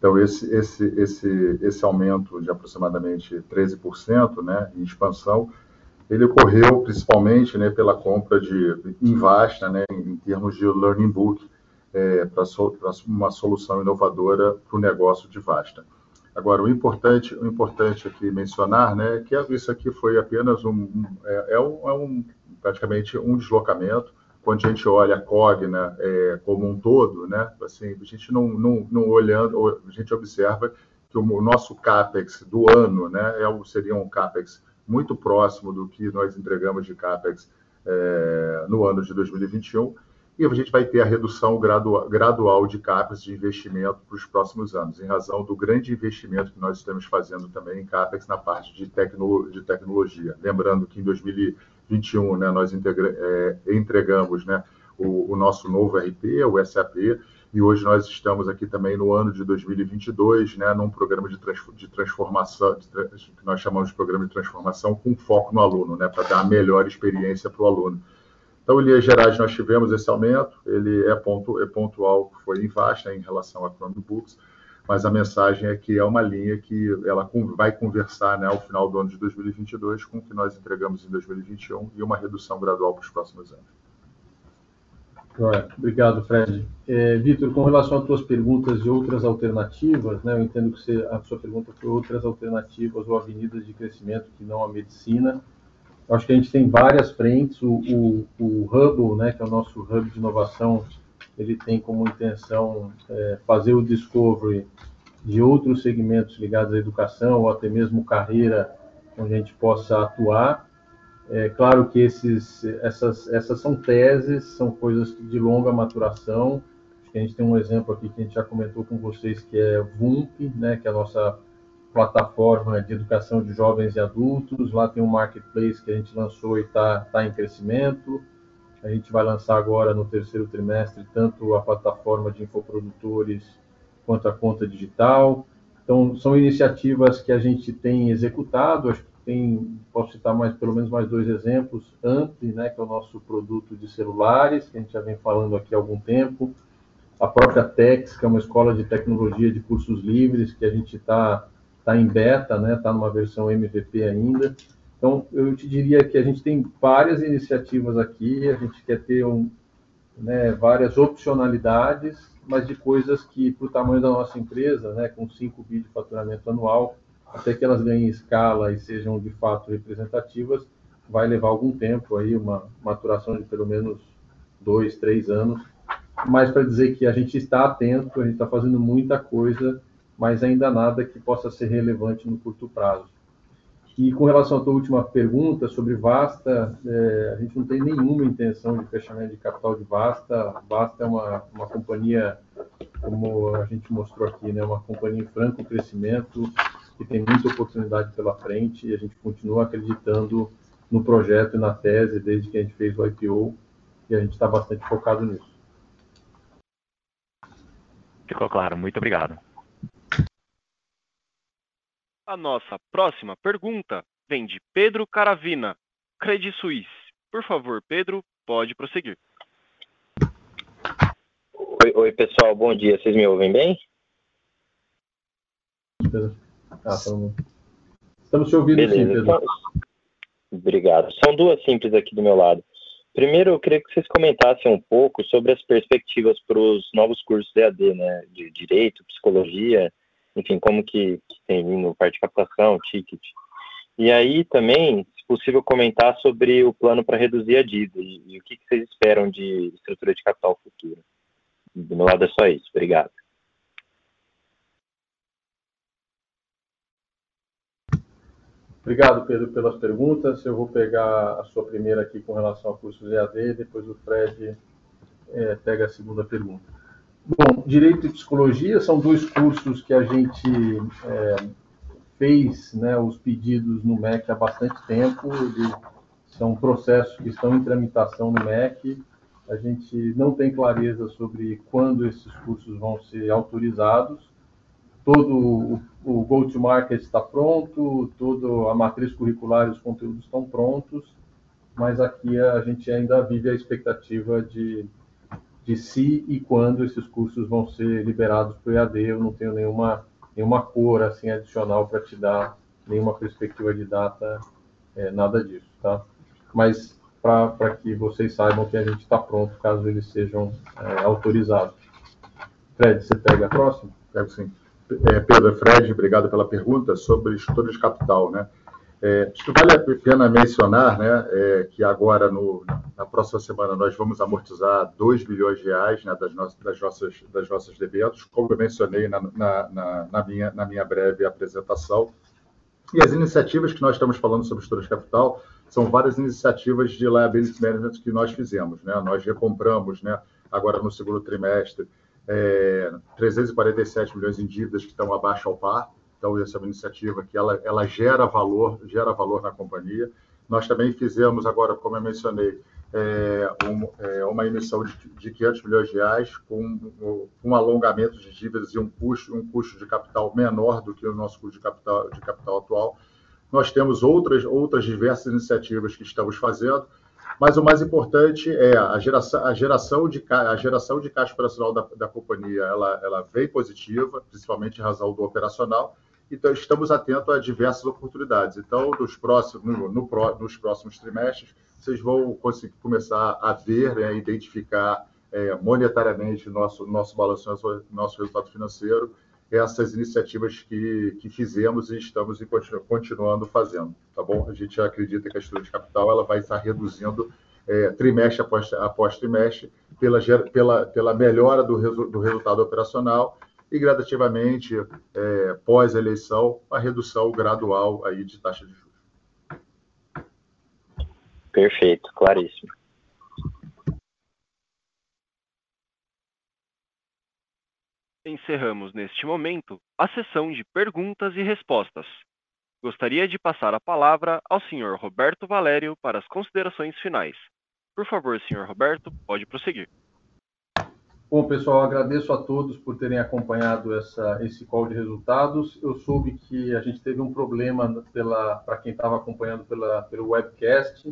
S4: Então, esse, esse, esse, esse aumento de aproximadamente 13% né, em expansão ele ocorreu principalmente né, pela compra de Invasta, né, em termos de learning book, é, para so, uma solução inovadora para o negócio de Vasta. Agora, o importante, o importante aqui mencionar, né, que isso aqui foi apenas um, é, é, um, é um, praticamente um deslocamento. Quando a gente olha a Cogna é, como um todo, né, assim, a gente não, não, não olhando, a gente observa que o nosso capex do ano, né, é, seria um capex muito próximo do que nós entregamos de CAPEX é, no ano de 2021, e a gente vai ter a redução gradual, de CAPEX de investimento para os próximos anos, em razão do grande investimento que nós estamos fazendo também em CAPEX na parte de, tecno, de tecnologia. Lembrando que em 2021 né, nós integra, é, entregamos né, o, o nosso novo RP, o SAP, e hoje nós estamos aqui também no ano de 2022, né, num programa de, trans, de transformação, de, que nós chamamos de programa de transformação com foco no aluno, né, para dar a melhor experiência para o aluno. Então, em linhas gerais, nós tivemos esse aumento, ele é, ponto, é pontual, foi em faixa em relação a Chromebooks, mas a mensagem é que é uma linha que ela vai conversar né, ao final do ano de 2022 com o que nós entregamos em 2021 e uma redução gradual para os próximos anos.
S2: Obrigado, Fred. É, Vitor, com relação às tuas perguntas de outras alternativas, né, eu entendo que você, a sua pergunta foi outras alternativas ou avenidas de crescimento que não a medicina. Eu acho que a gente tem várias frentes. O, o, o Hubble, né, que é o nosso hub de inovação, ele tem como intenção é, fazer o discovery de outros segmentos ligados à educação ou até mesmo carreira onde a gente possa atuar. É claro que esses, essas, essas são teses, são coisas de longa maturação. A gente tem um exemplo aqui que a gente já comentou com vocês, que é VUMP, né, que é a nossa plataforma de educação de jovens e adultos. Lá tem um marketplace que a gente lançou e está tá em crescimento. A gente vai lançar agora no terceiro trimestre tanto a plataforma de infoprodutores quanto a conta digital. Então, são iniciativas que a gente tem executado. Acho que tem, posso citar mais, pelo menos mais dois exemplos. Ampli, né, que é o nosso produto de celulares, que a gente já vem falando aqui há algum tempo. A própria Tex, que é uma escola de tecnologia de cursos livres, que a gente está tá em beta, né, está numa versão MVP ainda. Então, eu te diria que a gente tem várias iniciativas aqui, a gente quer ter um, né, várias opcionalidades, mas de coisas que, para o tamanho da nossa empresa, né, com 5 bi de faturamento anual, até que elas ganhem escala e sejam de fato representativas, vai levar algum tempo aí, uma maturação de pelo menos dois, três anos. Mas para dizer que a gente está atento, a gente está fazendo muita coisa, mas ainda nada que possa ser relevante no curto prazo. E com relação à tua última pergunta sobre Vasta, é, a gente não tem nenhuma intenção de fechamento de capital de Vasta. Vasta é uma, uma companhia, como a gente mostrou aqui, né, uma companhia em franco crescimento, que tem muita oportunidade pela frente e a gente continua acreditando no projeto e na tese desde que a gente fez o IPO e a gente está bastante focado nisso.
S8: Ficou claro, muito obrigado.
S1: A nossa próxima pergunta vem de Pedro Caravina, Credit Suisse. Por favor, Pedro, pode prosseguir.
S9: Oi, oi, pessoal, bom dia. Vocês me ouvem bem?
S2: Ah, estamos... estamos te ouvindo
S9: Beleza.
S2: sim, Pedro.
S9: Então, obrigado. São duas simples aqui do meu lado. Primeiro, eu queria que vocês comentassem um pouco sobre as perspectivas para os novos cursos de AD, né? De Direito, Psicologia, enfim, como que, que tem vindo parte de captação, ticket. E aí também, se possível, comentar sobre o plano para reduzir a dívida e, e o que, que vocês esperam de estrutura de capital futura. Do meu lado é só isso. Obrigado.
S2: Obrigado, Pedro, pelas perguntas. Eu vou pegar a sua primeira aqui com relação a cursos EAD, depois o Fred é, pega a segunda pergunta. Bom, Direito e Psicologia são dois cursos que a gente é, fez né, os pedidos no MEC há bastante tempo, são processos que estão em tramitação no MEC, a gente não tem clareza sobre quando esses cursos vão ser autorizados, todo o, o go-to-market está pronto, toda a matriz curricular e os conteúdos estão prontos, mas aqui a gente ainda vive a expectativa de, de se e quando esses cursos vão ser liberados para o EAD. Eu não tenho nenhuma, nenhuma cor assim, adicional para te dar, nenhuma perspectiva de data, é, nada disso, tá? Mas para que vocês saibam que a gente está pronto caso eles sejam é, autorizados. Fred, você pega a próxima?
S4: Pego sim. É, Pedro, Fred, obrigado pela pergunta sobre estrutura de capital, né? É, acho que vale a pena mencionar, né, é, que agora no, na próxima semana nós vamos amortizar 2 bilhões de reais né, das, nossas, das, nossas, das nossas como eu mencionei na, na, na, na, minha, na minha breve apresentação. E as iniciativas que nós estamos falando sobre estrutura de capital são várias iniciativas de liability management que nós fizemos. Né? Nós recompramos, né, agora no segundo trimestre, é, 347 milhões em dívidas que estão abaixo ao par. Então, essa é uma iniciativa que ela, ela gera valor, gera valor na companhia. Nós também fizemos agora, como eu mencionei, é, um, é, uma emissão de, de 500 milhões de reais com um, alongamento de dívidas e um custo, um custo de capital menor do que o nosso custo de capital, de capital atual. Nós temos outras, outras diversas iniciativas que estamos fazendo, mas o mais importante é a geração, a geração, de, a geração de caixa operacional da, da companhia, ela, ela vem positiva, principalmente em razão do operacional, então estamos atentos a diversas oportunidades. Então, nos próximos, no, no, nos próximos trimestres, vocês vão conseguir começar a ver, né, identificar é, monetariamente nosso, nosso balanço, nosso, nosso resultado financeiro, essas iniciativas que, que fizemos e estamos continuando fazendo, tá bom? A gente acredita que a estrutura de capital ela vai estar reduzindo é, trimestre após, após trimestre pela, pela, pela melhora do, resu, do resultado operacional e gradativamente, é, pós-eleição, a redução gradual aí de taxa de juros.
S9: Perfeito, claríssimo.
S1: Encerramos neste momento a sessão de perguntas e respostas. Gostaria de passar a palavra ao Sr. Roberto Valério para as considerações finais. Por favor, Sr. Roberto, pode prosseguir.
S2: Bom, pessoal, agradeço a todos por terem acompanhado essa, esse call de resultados. Eu soube que a gente teve um problema para quem estava acompanhando pela, pelo webcast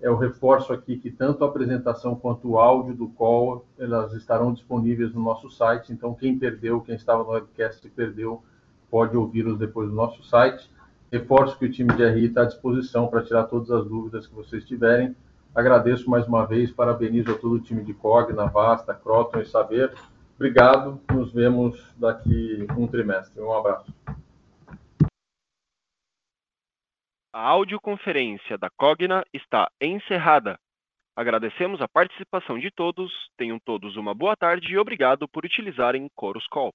S2: eu reforço aqui que tanto a apresentação quanto o áudio do call, elas estarão disponíveis no nosso site, então quem perdeu, quem estava no webcast e perdeu, pode ouvi-los depois no nosso site. Reforço que o time de RI está à disposição para tirar todas as dúvidas que vocês tiverem. Agradeço mais uma vez, parabenizo a todo o time de Cogna, Vasta, Croton e Saber. Obrigado, nos vemos daqui um trimestre. Um abraço.
S1: A audioconferência da Cogna está encerrada. Agradecemos a participação de todos, tenham todos uma boa tarde e obrigado por utilizarem Chorus Call.